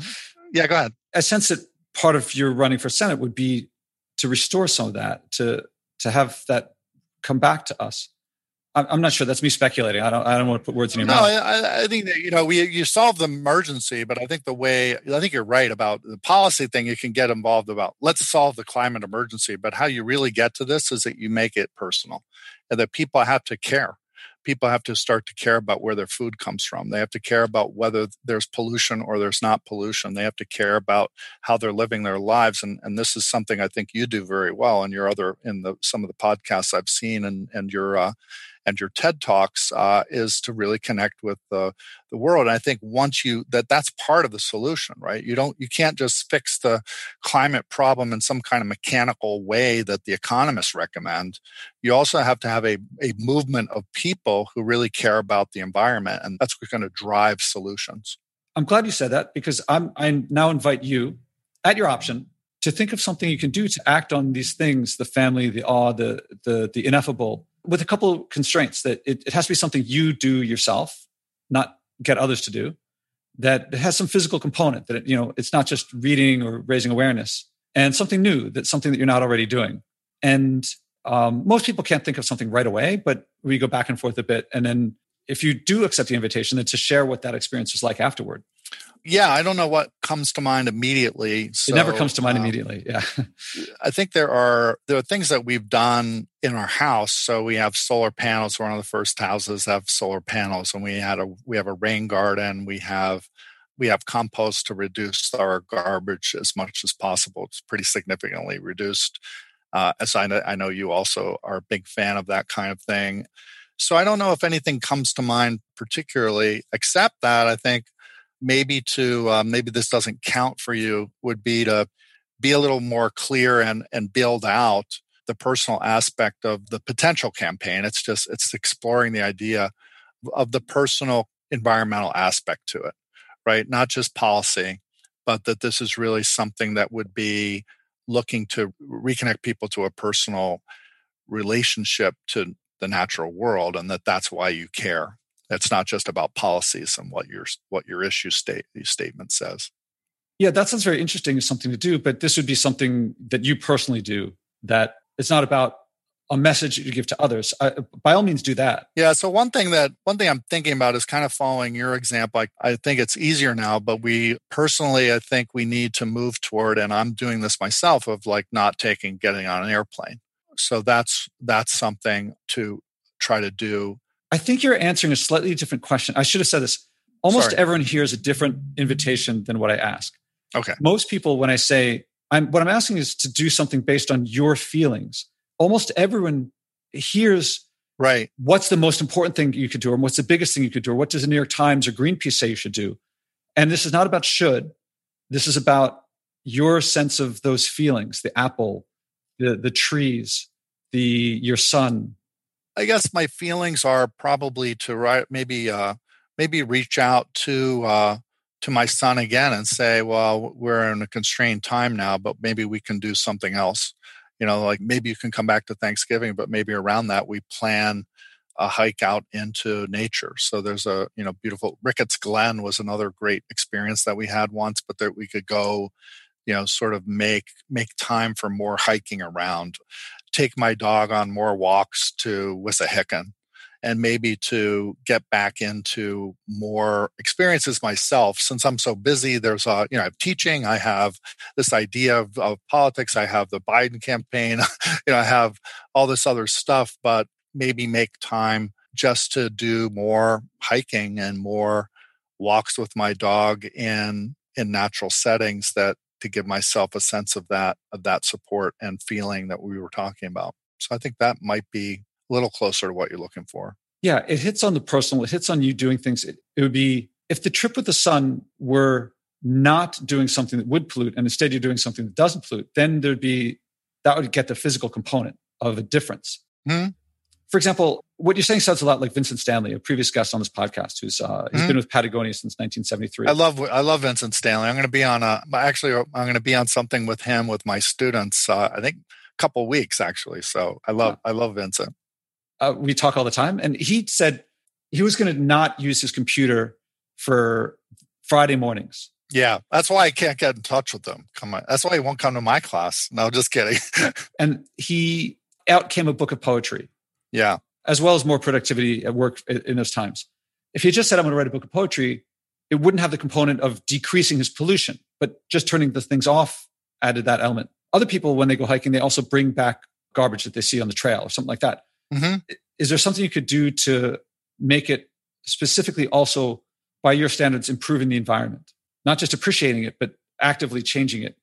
yeah go ahead. I sense that part of your running for Senate would be to restore some of that to to have that come back to us. I'm not sure. That's me speculating. I don't. I don't want to put words in your no, mouth. I, I think that you know we you solve the emergency, but I think the way I think you're right about the policy thing. You can get involved about let's solve the climate emergency, but how you really get to this is that you make it personal, and that people have to care people have to start to care about where their food comes from. They have to care about whether there's pollution or there's not pollution. They have to care about how they're living their lives. And, and this is something I think you do very well in your other in the some of the podcasts I've seen and and your uh, and your TED talks uh, is to really connect with the the world. And I think once you that that's part of the solution, right? You don't you can't just fix the climate problem in some kind of mechanical way that the economists recommend. You also have to have a, a movement of people who really care about the environment, and that's what's going to drive solutions. I'm glad you said that because I'm I now invite you at your option to think of something you can do to act on these things the family the awe the the the ineffable with a couple of constraints that it, it has to be something you do yourself, not get others to do. That it has some physical component. That it, you know, it's not just reading or raising awareness, and something new. That's something that you're not already doing. And um, most people can't think of something right away, but we go back and forth a bit, and then if you do accept the invitation, then to share what that experience was like afterward yeah, I don't know what comes to mind immediately. So, it never comes to mind um, immediately. Yeah. I think there are there are things that we've done in our house. So we have solar panels. We're one of the first houses that have solar panels, and we had a we have a rain garden. We have we have compost to reduce our garbage as much as possible. It's pretty significantly reduced. Uh, as I know, I know you also are a big fan of that kind of thing. So I don't know if anything comes to mind particularly, except that I think maybe to um, maybe this doesn't count for you would be to be a little more clear and and build out the personal aspect of the potential campaign. It's just it's exploring the idea of the personal environmental aspect to it right? Not just policy but that this is really something that would be looking to reconnect people to a personal relationship to the natural world and that that's why you care it's not just about policies and what your what your issue state statement says. Yeah, that sounds very interesting as something to do, but this would be something that you personally do. That it's not about a message you give to others. I, by all means, do that. Yeah. So one thing that one thing I'm thinking about is kind of following your example. I, I think it's easier now, but we personally, I think we need to move toward, and I'm doing this myself, of like not taking getting on an airplane. So that's that's something to try to do I think you're answering a slightly different question. I should have said this. Almost Sorry. everyone hears a different invitation than what I ask. Okay. Most people, when I say, I'm, what I'm asking is to do something based on your feelings. Almost everyone hears right what's the most important thing you could do or what's the biggest thing you could do or what does the new york times or greenpeace say you should do and this is not about should this is about your sense of those feelings the apple the the trees the your son I guess my feelings are probably to write maybe uh, maybe reach out to uh, to my son again and say, well, we're in a constrained time now, but maybe we can do something else. You know, like maybe you can come back to Thanksgiving, but maybe around that we plan a hike out into nature. So there's a you know beautiful Ricketts Glen was another great experience that we had once, but that we could go, you know, sort of make make time for more hiking around take my dog on more walks to Wissahickon and maybe to get back into more experiences myself. Since i'm so busy there's a you know i have teaching i have this idea of, of politics i have the biden campaign you know i have all this other stuff but maybe make time just to do more hiking and more walks with my dog in in natural settings that to give myself a sense of that of that support and feeling that we were talking about. So i think that might be a little closer to what you're looking for. Yeah it hits on the personal it hits on you doing things. It, it would be if the trip with the son were not doing something that would pollute and instead you're doing something that doesn't pollute then there'd be that would get the physical component of a difference. Mm-hmm for example, what you're saying sounds a lot like Vincent Stanley, a previous guest on this podcast, who's uh, he's mm-hmm. been with Patagonia since 1973. I love I love Vincent Stanley. I'm going to be on a actually I'm going to be on something with him with my students. Uh, I think a couple weeks actually. So I love I love Vincent. Uh, we talk all the time, and he said he was going to not use his computer for Friday mornings. Yeah, that's why I can't get in touch with them. Come on, that's why he won't come to my class. No, just kidding. and he out came a book of poetry yeah. As well as more productivity at work in those times. If he just said, I'm going to write a book of poetry, it wouldn't have the component of decreasing his pollution, but just turning the things off added that element. Other people, when they go hiking, they also bring back garbage that they see on the trail or something like that. Mm-hmm. Is there something you could do to make it specifically also, by your standards, improving the environment? Not just appreciating it, but actively changing it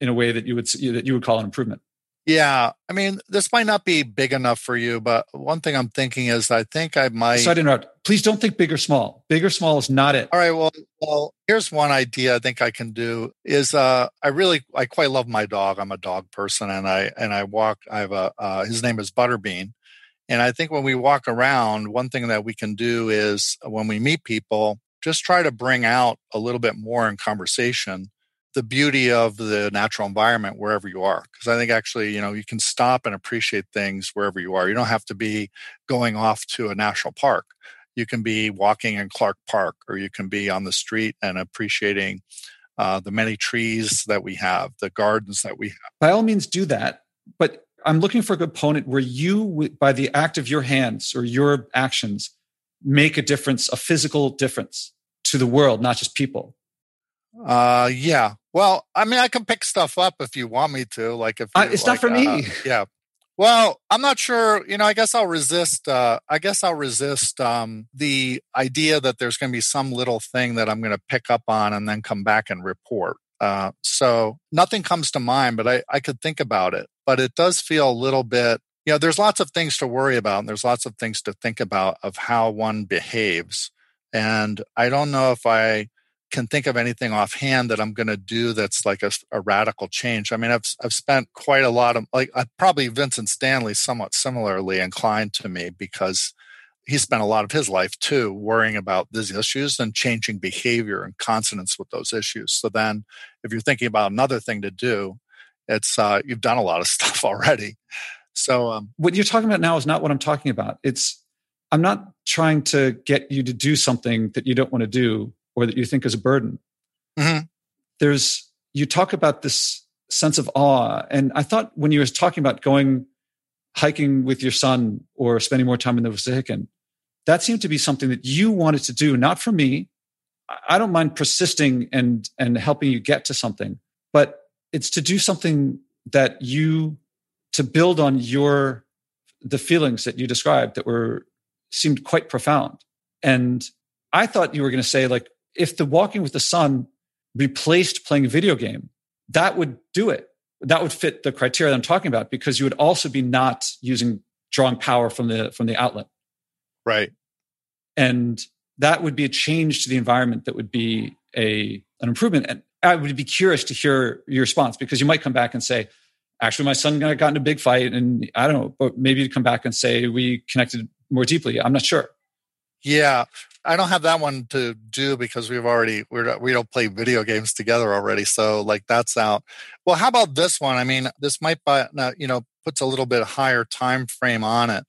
in a way that you would that you would call an improvement. Yeah, I mean, this might not be big enough for you, but one thing I'm thinking is I think I might. Sorry to interrupt. Please don't think big or small. Big or small is not it. All right. Well, well, here's one idea I think I can do is uh, I really I quite love my dog. I'm a dog person, and I and I walk. I have a uh, his name is Butterbean, and I think when we walk around, one thing that we can do is when we meet people, just try to bring out a little bit more in conversation the beauty of the natural environment wherever you are because i think actually you know you can stop and appreciate things wherever you are. You don't have to be going off to a national park. You can be walking in clark park or you can be on the street and appreciating uh, the many trees that we have the gardens that we have by all means do that but i'm looking for a component where you by the act of your hands or your actions make a difference a physical difference to the world not just people uh, yeah. Well, I mean, I can pick stuff up if you want me to. Like if uh, it's like, not for uh, me. Yeah. Well, I'm not sure. You know, I guess I'll resist. Uh, I guess I'll resist um, the idea that there's going to be some little thing that I'm going to pick up on and then come back and report. Uh, so nothing comes to mind, but I, I could think about it. But it does feel a little bit. You know, there's lots of things to worry about, and there's lots of things to think about of how one behaves. And I don't know if I can think of anything offhand that I'm going to do that's like a, a, radical change. I mean, I've I've spent quite a lot of like I, probably Vincent Stanley somewhat similarly inclined to me because he spent a lot of his life too worrying about these issues and changing behavior in consonance with those issues. So then, if you're thinking about another thing to do, it's uh, you've done a lot of stuff already. So um, what you're talking about now is not what I'm talking about. It's I'm not trying to get you to do something that you don't want to do or that you think is a burden. Mm-hmm. There's, you talk about this sense of awe. And I thought when you were talking about going hiking with your son or spending more time in the Wissahickon, that seemed to be something that you wanted to do, not for me. I don't mind persisting and, and helping you get to something, but it's to do something that you, to build on your, the feelings that you described that were, seemed quite profound. And I thought you were going to say like, if the walking with the son replaced playing a video game, that would do it. That would fit the criteria that I'm talking about because you would also be not using drawing power from the from the outlet. Right. And that would be a change to the environment that would be a an improvement. And I would be curious to hear your response because you might come back and say, actually, my son got in a big fight, and I don't know, but maybe you come back and say we connected more deeply. I'm not sure. Yeah, I don't have that one to do because we've already we're we don't play video games together already. So like that's out. Well, how about this one? I mean, this might buy you know puts a little bit higher time frame on it,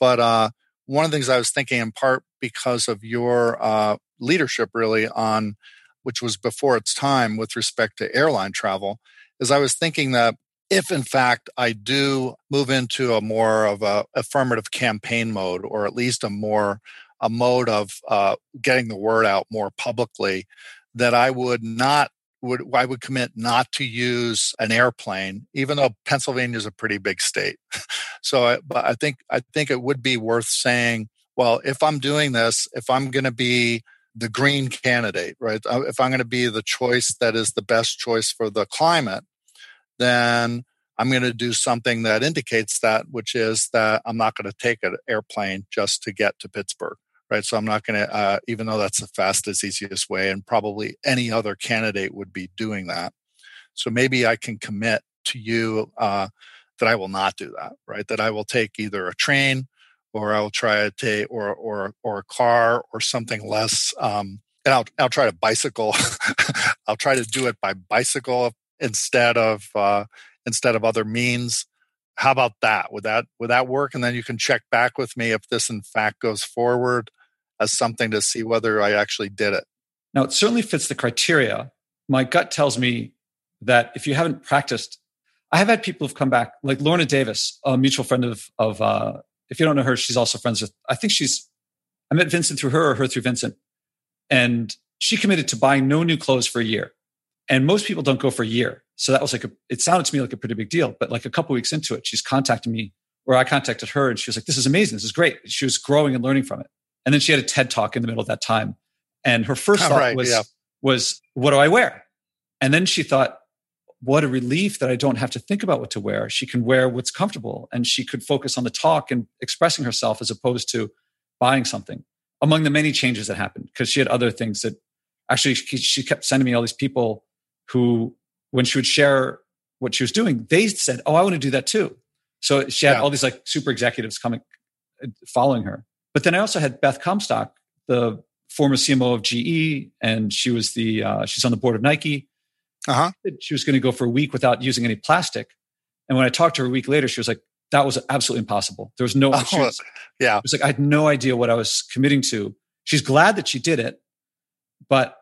but uh, one of the things I was thinking in part because of your uh, leadership really on which was before its time with respect to airline travel is I was thinking that if in fact I do move into a more of a affirmative campaign mode, or at least a more a mode of uh, getting the word out more publicly, that I would not would I would commit not to use an airplane, even though Pennsylvania is a pretty big state. so, I, but I think I think it would be worth saying, well, if I'm doing this, if I'm going to be the green candidate, right? Uh, if I'm going to be the choice that is the best choice for the climate, then I'm going to do something that indicates that, which is that I'm not going to take an airplane just to get to Pittsburgh right? So I'm not going to, uh, even though that's the fastest, easiest way, and probably any other candidate would be doing that. So maybe I can commit to you uh, that I will not do that, right? That I will take either a train or I will try to take or or or a car or something less. Um, and I'll I'll try to bicycle. I'll try to do it by bicycle instead of uh, instead of other means how about that would that would that work and then you can check back with me if this in fact goes forward as something to see whether I actually did it. Now, it certainly fits the criteria. My gut tells me that if you haven't practiced, I have had people who've come back, like Lorna Davis, a mutual friend of, of uh, if you don't know her, she's also friends with, I think she's, I met Vincent through her or her through Vincent. And she committed to buying no new clothes for a year. And most people don't go for a year. So that was like a, it sounded to me like a pretty big deal. But like a couple weeks into it, she's contacted me or I contacted her and she was like, this is amazing. This is great. She was growing and learning from it. And then she had a TED talk in the middle of that time. And her first oh, thought right, was, yeah. was, what do I wear? And then she thought, what a relief that I don't have to think about what to wear. She can wear what's comfortable and she could focus on the talk and expressing herself as opposed to buying something. Among the many changes that happened, because she had other things that actually she kept sending me all these people who, when she would share what she was doing, they said, Oh, I want to do that too. So she had yeah. all these like super executives coming, uh, following her. But then I also had Beth Comstock, the former CMO of GE, and she was the uh, she's on the board of Nike. Uh-huh. She was going to go for a week without using any plastic. And when I talked to her a week later, she was like, "That was absolutely impossible. There was no." Oh, was, yeah, it was like I had no idea what I was committing to. She's glad that she did it, but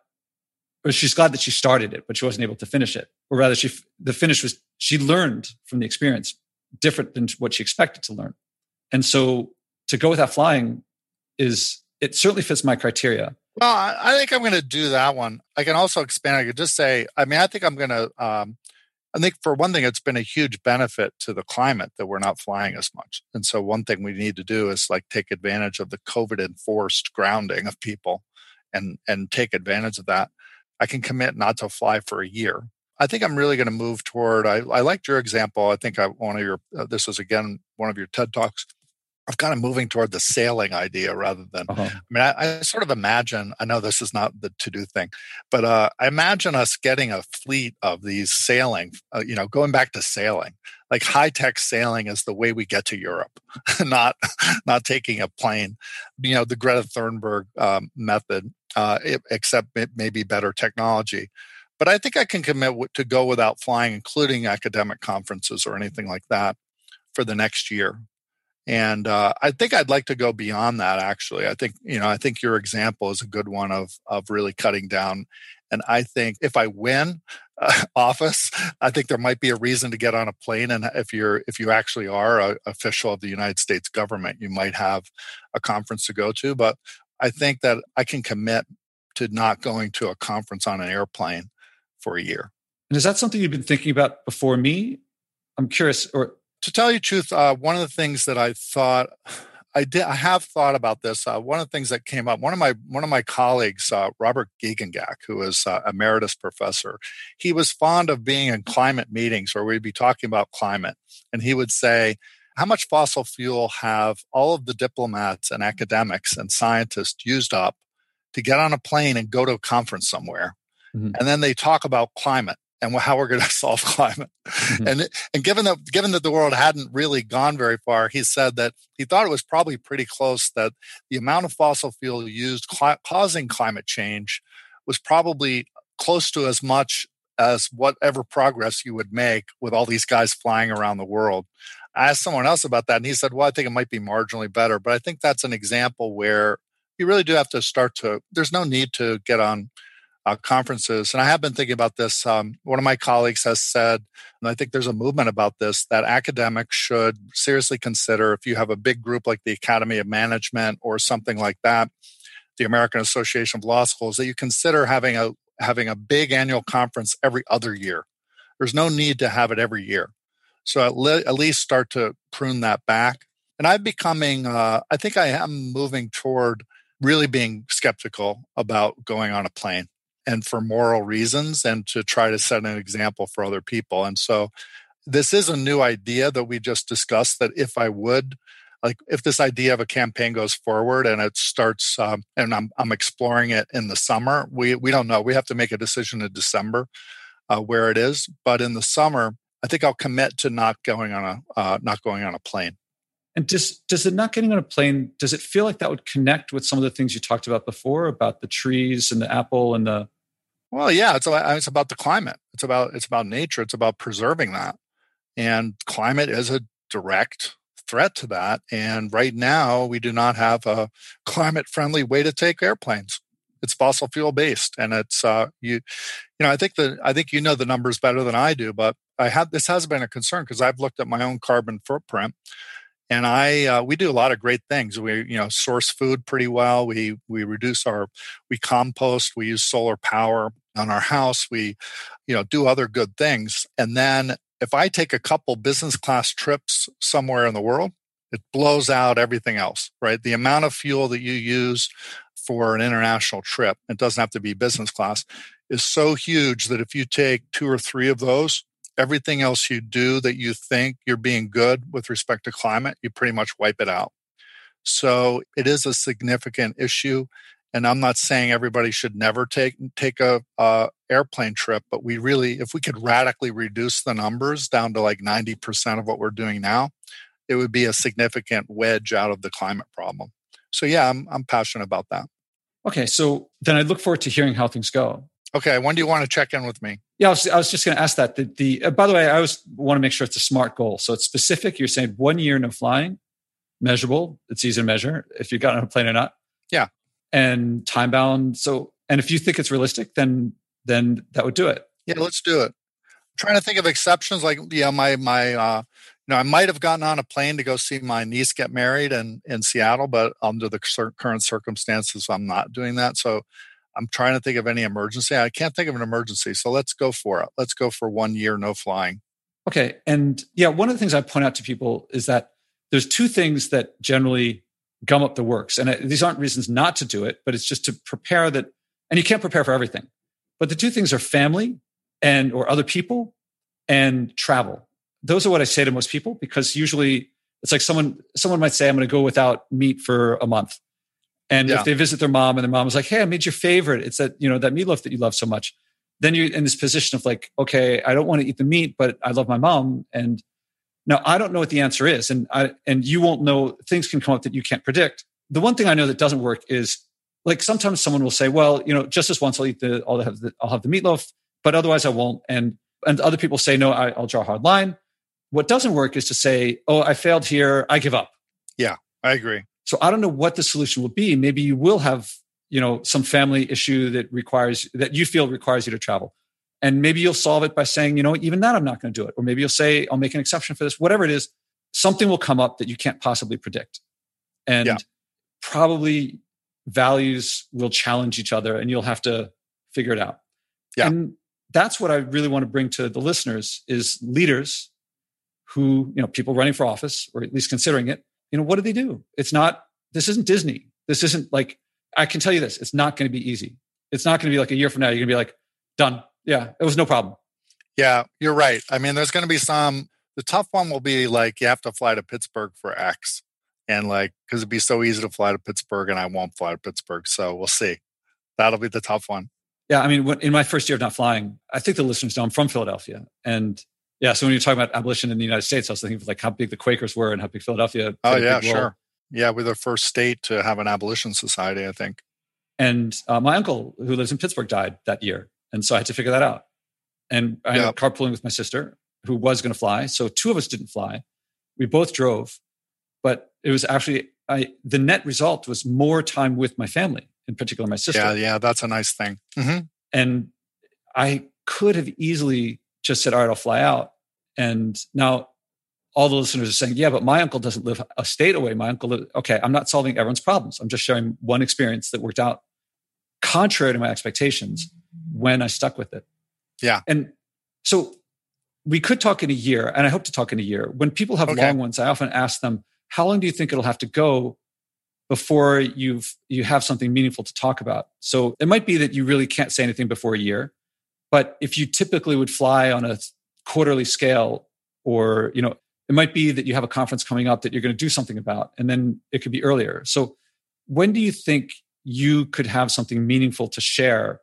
or she's glad that she started it, but she wasn't able to finish it. Or rather, she the finish was she learned from the experience different than what she expected to learn. And so to go without flying is it certainly fits my criteria. Well, I think I'm going to do that one. I can also expand. I could just say, I mean, I think I'm going to. Um, I think for one thing, it's been a huge benefit to the climate that we're not flying as much. And so, one thing we need to do is like take advantage of the COVID enforced grounding of people, and and take advantage of that. I can commit not to fly for a year. I think I'm really going to move toward. I, I liked your example. I think I, one of your. Uh, this was again one of your TED talks I'm kind of moving toward the sailing idea rather than. Uh-huh. I mean, I, I, sort of imagine. I know this is not the to do thing, but uh, I imagine us getting a fleet of these sailing. Uh, you know, going back to sailing, like high tech sailing is the way we get to Europe, not not taking a plane. You know, the Greta Thunberg um, method, uh, it, except maybe better technology. But I think I can commit to go without flying, including academic conferences or anything like that, for the next year and uh, I think I'd like to go beyond that. Actually, I think you know I think your example is a good one of of really cutting down. And I think if I win uh, office, I think there might be a reason to get on a plane. And if you're if you actually are an official of the United States government, you might have a conference to go to. But I think that I can commit to not going to a conference on an airplane for a year. And is that something you've been thinking about before me? I'm curious, or to tell you the truth, uh, one of the things that I thought I did, I have thought about this. Uh, one of the things that came up, one of my one of my colleagues, uh, Robert Giegengack, who is uh, emeritus professor, he was fond of being in climate meetings where we'd be talking about climate, and he would say, "How much fossil fuel have all of the diplomats and academics and scientists used up to get on a plane and go to a conference somewhere?" Mm-hmm. And then they talk about climate and how we're going to solve climate. Mm-hmm. And and given that given that the world hadn't really gone very far, he said that he thought it was probably pretty close that the amount of fossil fuel used cl- causing climate change was probably close to as much as whatever progress you would make with all these guys flying around the world. I asked someone else about that, and he said, "Well, I think it might be marginally better." But I think that's an example where you really do have to start to. There's no need to get on uh, conferences. And I have been thinking about this. Um, one of my colleagues has said, and I think there's a movement about this, that academics should seriously consider if you have a big group like the Academy of Management or something like that, the American Association of Law Schools, that you consider having a having a big annual conference every other year. There's no need to have it every year. So at, le- at least start to prune that back. And I'm becoming, uh, I think I am moving toward really being skeptical about going on a plane and for moral reasons and to try to set an example for other people. And so this is a new idea that we just discussed that if I would like if this idea of a campaign goes forward and it starts um, and I'm, I'm exploring it in the summer we we don't know we have to make a decision in december uh, where it is but in the summer i think i'll commit to not going on a uh, not going on a plane and does does it not getting on a plane? Does it feel like that would connect with some of the things you talked about before about the trees and the apple and the? Well, yeah, it's about, it's about the climate. It's about it's about nature. It's about preserving that, and climate is a direct threat to that. And right now, we do not have a climate friendly way to take airplanes. It's fossil fuel based, and it's uh, you you know I think the I think you know the numbers better than I do, but I have this has been a concern because I've looked at my own carbon footprint and I uh, we do a lot of great things. We you know source food pretty well. We we reduce our we compost. We use solar power on our house. We you know do other good things. And then if I take a couple business class trips somewhere in the world, it blows out everything else. Right, the amount of fuel that you use for an international trip, it doesn't have to be business class, is so huge that if you take two or three of those everything else you do that you think you're being good with respect to climate, you pretty much wipe it out. So it is a significant issue. And I'm not saying everybody should never take take a, a airplane trip, but we really, if we could radically reduce the numbers down to like 90% of what we're doing now, it would be a significant wedge out of the climate problem. So yeah, I'm I'm passionate about that. Okay, so then I look forward to hearing how things go. Okay, when do you want to check in with me? Yeah, I was, I was just going to ask that. The, the uh, by the way, I always want to make sure it's a smart goal. So it's specific. You're saying one year no flying, measurable. It's easy to measure if you got on a plane or not. Yeah, and time bound. So and if you think it's realistic, then then that would do it. Yeah, let's do it. I'm trying to think of exceptions. Like yeah, my my uh, you know, I might have gotten on a plane to go see my niece get married in in Seattle, but under the current circumstances, I'm not doing that. So I'm trying to think of any emergency. I can't think of an emergency. So let's go for it. Let's go for one year, no flying. Okay. And yeah, one of the things I point out to people is that there's two things that generally gum up the works. And uh, these aren't reasons not to do it, but it's just to prepare that. And you can't prepare for everything. But the two things are family and or other people and travel. Those are what I say to most people because usually it's like someone someone might say I'm going to go without meat for a month and yeah. if they visit their mom and their mom is like, Hey, I made your favorite. It's that, you know, that meatloaf that you love so much. Then you're in this position of like, okay, I don't want to eat the meat, but I love my mom. And now I don't know what the answer is. And I, and you won't know things can come up that you can't predict. The one thing I know that doesn't work is like sometimes someone will say, well, you know, just this once I'll eat the, I'll have the, I'll have the meatloaf, but otherwise I won't. And, and other people say, no, I, I'll draw a hard line. What doesn't work is to say, oh, I failed here. I give up. Yeah, I agree. So I don't know what the solution will be. Maybe you will have, you know, some family issue that requires that you feel requires you to travel. And maybe you'll solve it by saying, you know, even that I'm not going to do it. Or maybe you'll say, I'll make an exception for this. Whatever it is, something will come up that you can't possibly predict. And yeah. probably values will challenge each other and you'll have to figure it out. Yeah. And that's what I really want to bring to the listeners is leaders who, you know, people running for office or at least considering it you know, what do they do? It's not, this isn't Disney. This isn't like, I can tell you this, it's not going to be easy. It's not going to be like a year from now, you're going to be like, done. Yeah, it was no problem. Yeah, you're right. I mean, there's going to be some, the tough one will be like, you have to fly to Pittsburgh for X. And like, because it'd be so easy to fly to Pittsburgh and I won't fly to Pittsburgh. So we'll see. That'll be the tough one. Yeah. I mean, in my first year of not flying, I think the listeners know I'm from Philadelphia. And yeah. So when you're talking about abolition in the United States, I was thinking of like how big the Quakers were and how big Philadelphia. Oh yeah, sure. Yeah, we're the first state to have an abolition society, I think. And uh, my uncle, who lives in Pittsburgh, died that year, and so I had to figure that out. And I ended up carpooling with my sister, who was going to fly. So two of us didn't fly. We both drove, but it was actually I, the net result was more time with my family, in particular my sister. Yeah, yeah, that's a nice thing. Mm-hmm. And I could have easily just said, all right, I'll fly out. And now all the listeners are saying, yeah, but my uncle doesn't live a state away. My uncle, lives, okay, I'm not solving everyone's problems. I'm just sharing one experience that worked out contrary to my expectations when I stuck with it. Yeah. And so we could talk in a year, and I hope to talk in a year. When people have okay. long ones, I often ask them, how long do you think it'll have to go before you've you have something meaningful to talk about? So it might be that you really can't say anything before a year. But if you typically would fly on a quarterly scale, or you know, it might be that you have a conference coming up that you're going to do something about, and then it could be earlier. So when do you think you could have something meaningful to share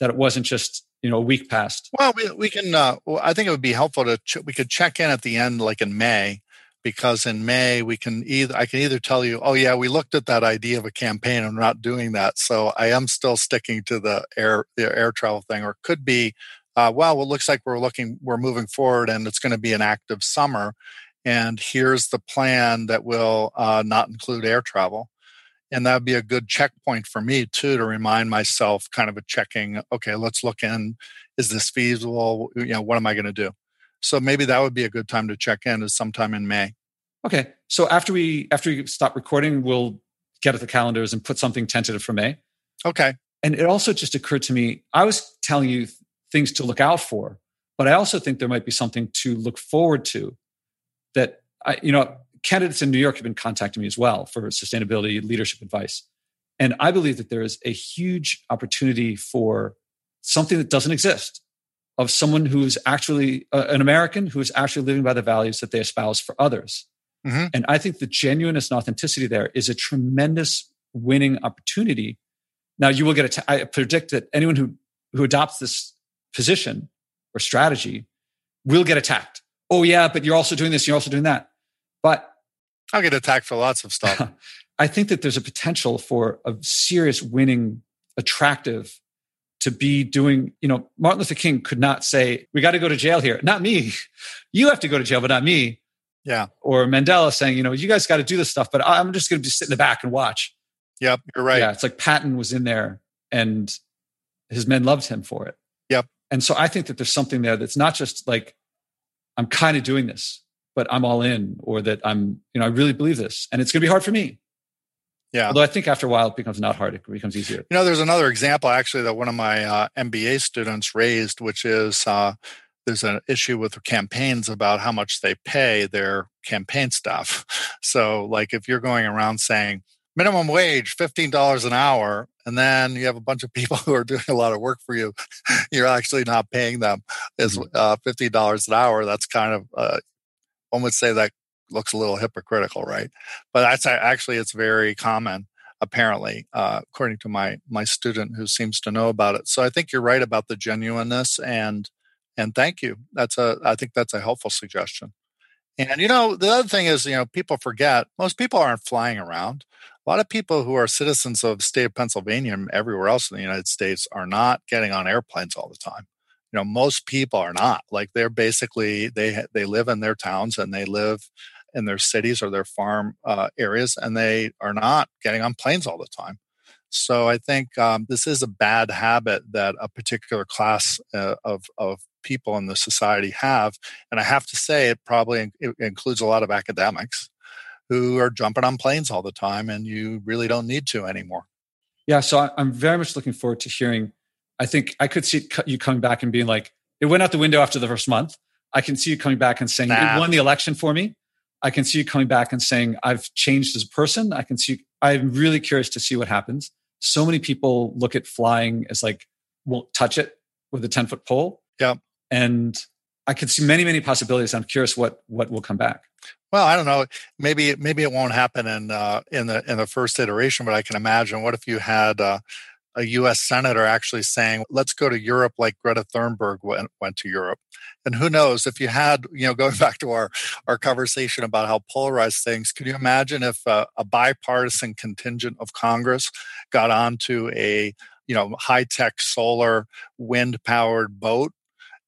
that it wasn't just you know a week past well we, we can uh, i think it would be helpful to ch- we could check in at the end like in may because in may we can either i can either tell you oh yeah we looked at that idea of a campaign and we're not doing that so i am still sticking to the air the air travel thing or could be uh, well it looks like we're looking we're moving forward and it's going to be an active summer and here's the plan that will uh, not include air travel. And that would be a good checkpoint for me too to remind myself kind of a checking okay let's look in. Is this feasible? You know what am i going to do so maybe that would be a good time to check in is sometime in may. Okay. So after we after we stop recording we'll get at the calendars and put something tentative for may. Okay. And it also just occurred to me i was telling you things to look out for but i also think there might be something to look forward to that I, you know candidates in New York have been contacting me as well for sustainability leadership advice. And I believe that there is a huge opportunity for something that doesn't exist of someone who's actually uh, an American who is actually living by the values that they espouse for others. Mm-hmm. And I think the genuineness and authenticity there is a tremendous winning opportunity. Now, you will get, att- I predict that anyone who, who adopts this position or strategy will get attacked. Oh, yeah, but you're also doing this, you're also doing that. But I'll get attacked for lots of stuff. I think that there's a potential for a serious winning, attractive to be doing, you know, Martin Luther King could not say, we got to go to jail here. Not me. You have to go to jail, but not me. Yeah. Or Mandela saying, you know, you guys got to do this stuff, but I'm just going to be sit in the back and watch. Yep. You're right. Yeah. It's like Patton was in there and his men loved him for it. Yep. And so I think that there's something there that's not just like, I'm kind of doing this but I'm all in, or that I'm, you know, I really believe this, and it's going to be hard for me. Yeah. Although I think after a while it becomes not hard; it becomes easier. You know, there's another example actually that one of my uh, MBA students raised, which is uh, there's an issue with campaigns about how much they pay their campaign staff. So, like, if you're going around saying minimum wage $15 an hour and then you have a bunch of people who are doing a lot of work for you you're actually not paying them is mm-hmm. uh, $50 an hour that's kind of uh, one would say that looks a little hypocritical, right? But that's actually it's very common, apparently, uh, according to my my student who seems to know about it. So I think you're right about the genuineness and and thank you. That's a I think that's a helpful suggestion. And you know the other thing is you know people forget most people aren't flying around. A lot of people who are citizens of the state of Pennsylvania and everywhere else in the United States are not getting on airplanes all the time you know most people are not. Like they're basically they they live in their towns and they live in their cities or their farm uh, areas and they are not getting on planes all the time. So i think um, this is a bad habit that a particular class uh, of of people in the society have and i have to say it probably it includes a lot of academics who are jumping on planes all the time and you really don't need to anymore. Yeah so i'm very much looking forward to hearing I think I could see you coming back and being like, it went out the window after the first month. I can see you coming back and saying, nah. it won the election for me. I can see you coming back and saying, I've changed as a person. I can see, I'm really curious to see what happens. So many people look at flying as like, won't touch it with a 10 foot pole. Yeah. And I can see many, many possibilities. I'm curious what, what will come back. Well, I don't know. Maybe maybe it won't happen in uh, in the in the first iteration, but I can imagine. What if you had uh, a US senator actually saying, let's go to Europe like Greta Thunberg went, went to Europe. And who knows if you had, you know, going back to our, our conversation about how polarized things, can you imagine if a, a bipartisan contingent of Congress got onto a, you know, high tech solar wind powered boat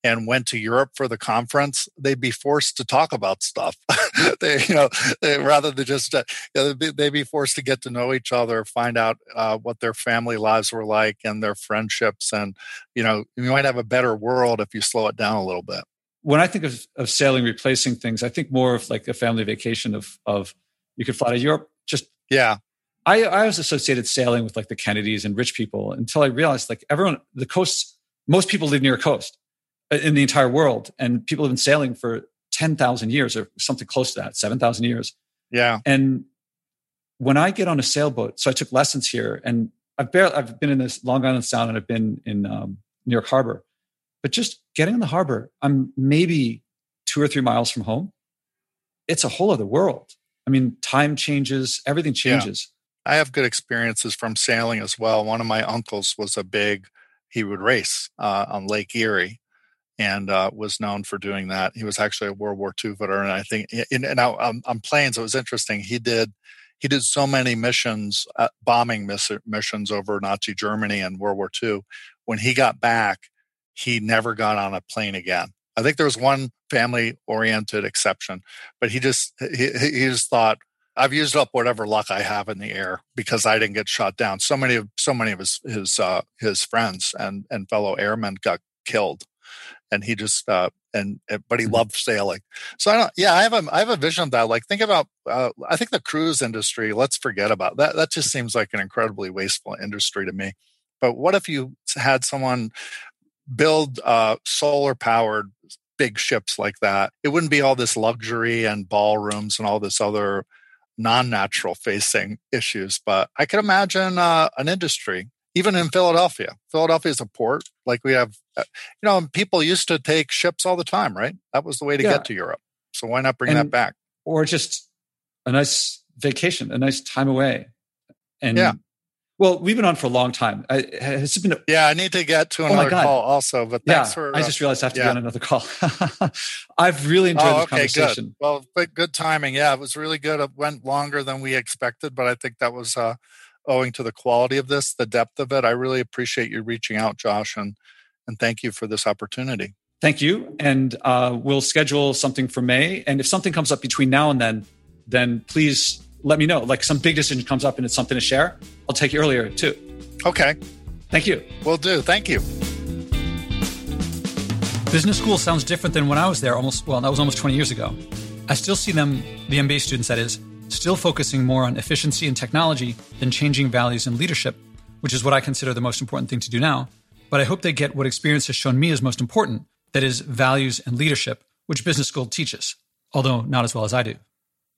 and went to Europe for the conference, they'd be forced to talk about stuff. they, you know, they, rather than just, uh, they'd, be, forced to get to know each other, find out uh, what their family lives were like and their friendships. And, you know, you might have a better world if you slow it down a little bit. When I think of, of sailing replacing things, I think more of like a family vacation of, of you could fly to Europe, just yeah I, I was associated sailing with like the Kennedys and rich people until I realized like everyone, the coasts, most people live near a coast in the entire world. And people have been sailing for 10,000 years or something close to that, 7,000 years. Yeah. And when I get on a sailboat, so I took lessons here and I've barely, I've been in this Long Island Sound and I've been in um, New York Harbor, but just getting in the harbor, I'm maybe two or three miles from home. It's a whole other world. I mean, time changes, everything changes. I have good experiences from sailing as well. One of my uncles was a big, he would race uh, on Lake Erie and uh, was known for doing that. He was actually a World War II veteran. I think, in, and now um, on planes, it was interesting. He did he did so many missions, uh, bombing miss- missions over Nazi Germany and World War II. When he got back, he never got on a plane again. I think there was one family oriented exception, but he just he, he just thought I've used up whatever luck I have in the air because I didn't get shot down. So many of so many of his his uh, his friends and and fellow airmen got killed, and he just uh, and but he mm-hmm. loved sailing. So I don't. Yeah, I have a I have a vision of that. Like think about. Uh, I think the cruise industry. Let's forget about that. That just seems like an incredibly wasteful industry to me. But what if you had someone build uh, solar powered big ships like that? It wouldn't be all this luxury and ballrooms and all this other non-natural facing issues. But I could imagine uh, an industry, even in Philadelphia. Philadelphia is a port. Like we have, uh, you know, people used to take ships all the time, right? That was the way to yeah. get to Europe. So why not bring and, that back? Or just a nice vacation, a nice time away. And yeah. Well, we've been on for a long time. I, has it been? A, yeah, I need to get to oh another oh call also. But thanks yeah, for. Uh, I just realized I have to yeah. be on another call. I've really enjoyed oh, okay, conversation. Good. Well, but good timing. Yeah, it was really good. It went longer than we expected, but I think that was uh, owing to the quality of this, the depth of it. I really appreciate you reaching out, Josh, and and thank you for this opportunity. Thank you, and uh, we'll schedule something for May. And if something comes up between now and then, then please let me know. Like some big decision comes up and it's something to share, I'll take you earlier too. Okay. Thank you. Will do. Thank you. Business school sounds different than when I was there almost, well, that was almost 20 years ago. I still see them, the MBA students that is, still focusing more on efficiency and technology than changing values and leadership, which is what I consider the most important thing to do now. But I hope they get what experience has shown me is most important that is, values and leadership, which business school teaches, although not as well as I do.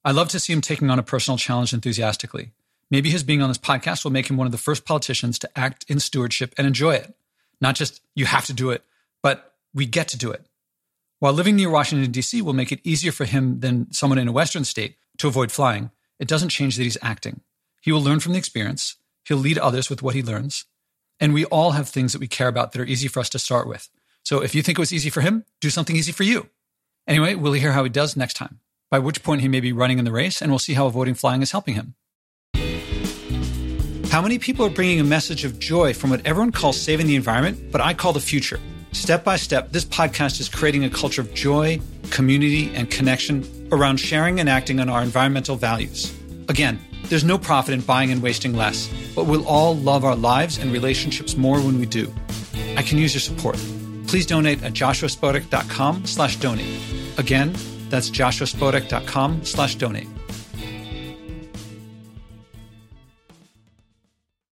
I love to see him taking on a personal challenge enthusiastically. Maybe his being on this podcast will make him one of the first politicians to act in stewardship and enjoy it. Not just you have to do it, but we get to do it. While living near Washington, D.C. will make it easier for him than someone in a Western state to avoid flying, it doesn't change that he's acting. He will learn from the experience, he'll lead others with what he learns. And we all have things that we care about that are easy for us to start with. So if you think it was easy for him, do something easy for you. Anyway, we'll hear how he does next time by which point he may be running in the race, and we'll see how avoiding flying is helping him. How many people are bringing a message of joy from what everyone calls saving the environment, but I call the future? Step by step, this podcast is creating a culture of joy, community, and connection around sharing and acting on our environmental values. Again, there's no profit in buying and wasting less, but we'll all love our lives and relationships more when we do. I can use your support. Please donate at joshuaspodek.com slash donate. Again, that's joshuaspodek.com slash donate.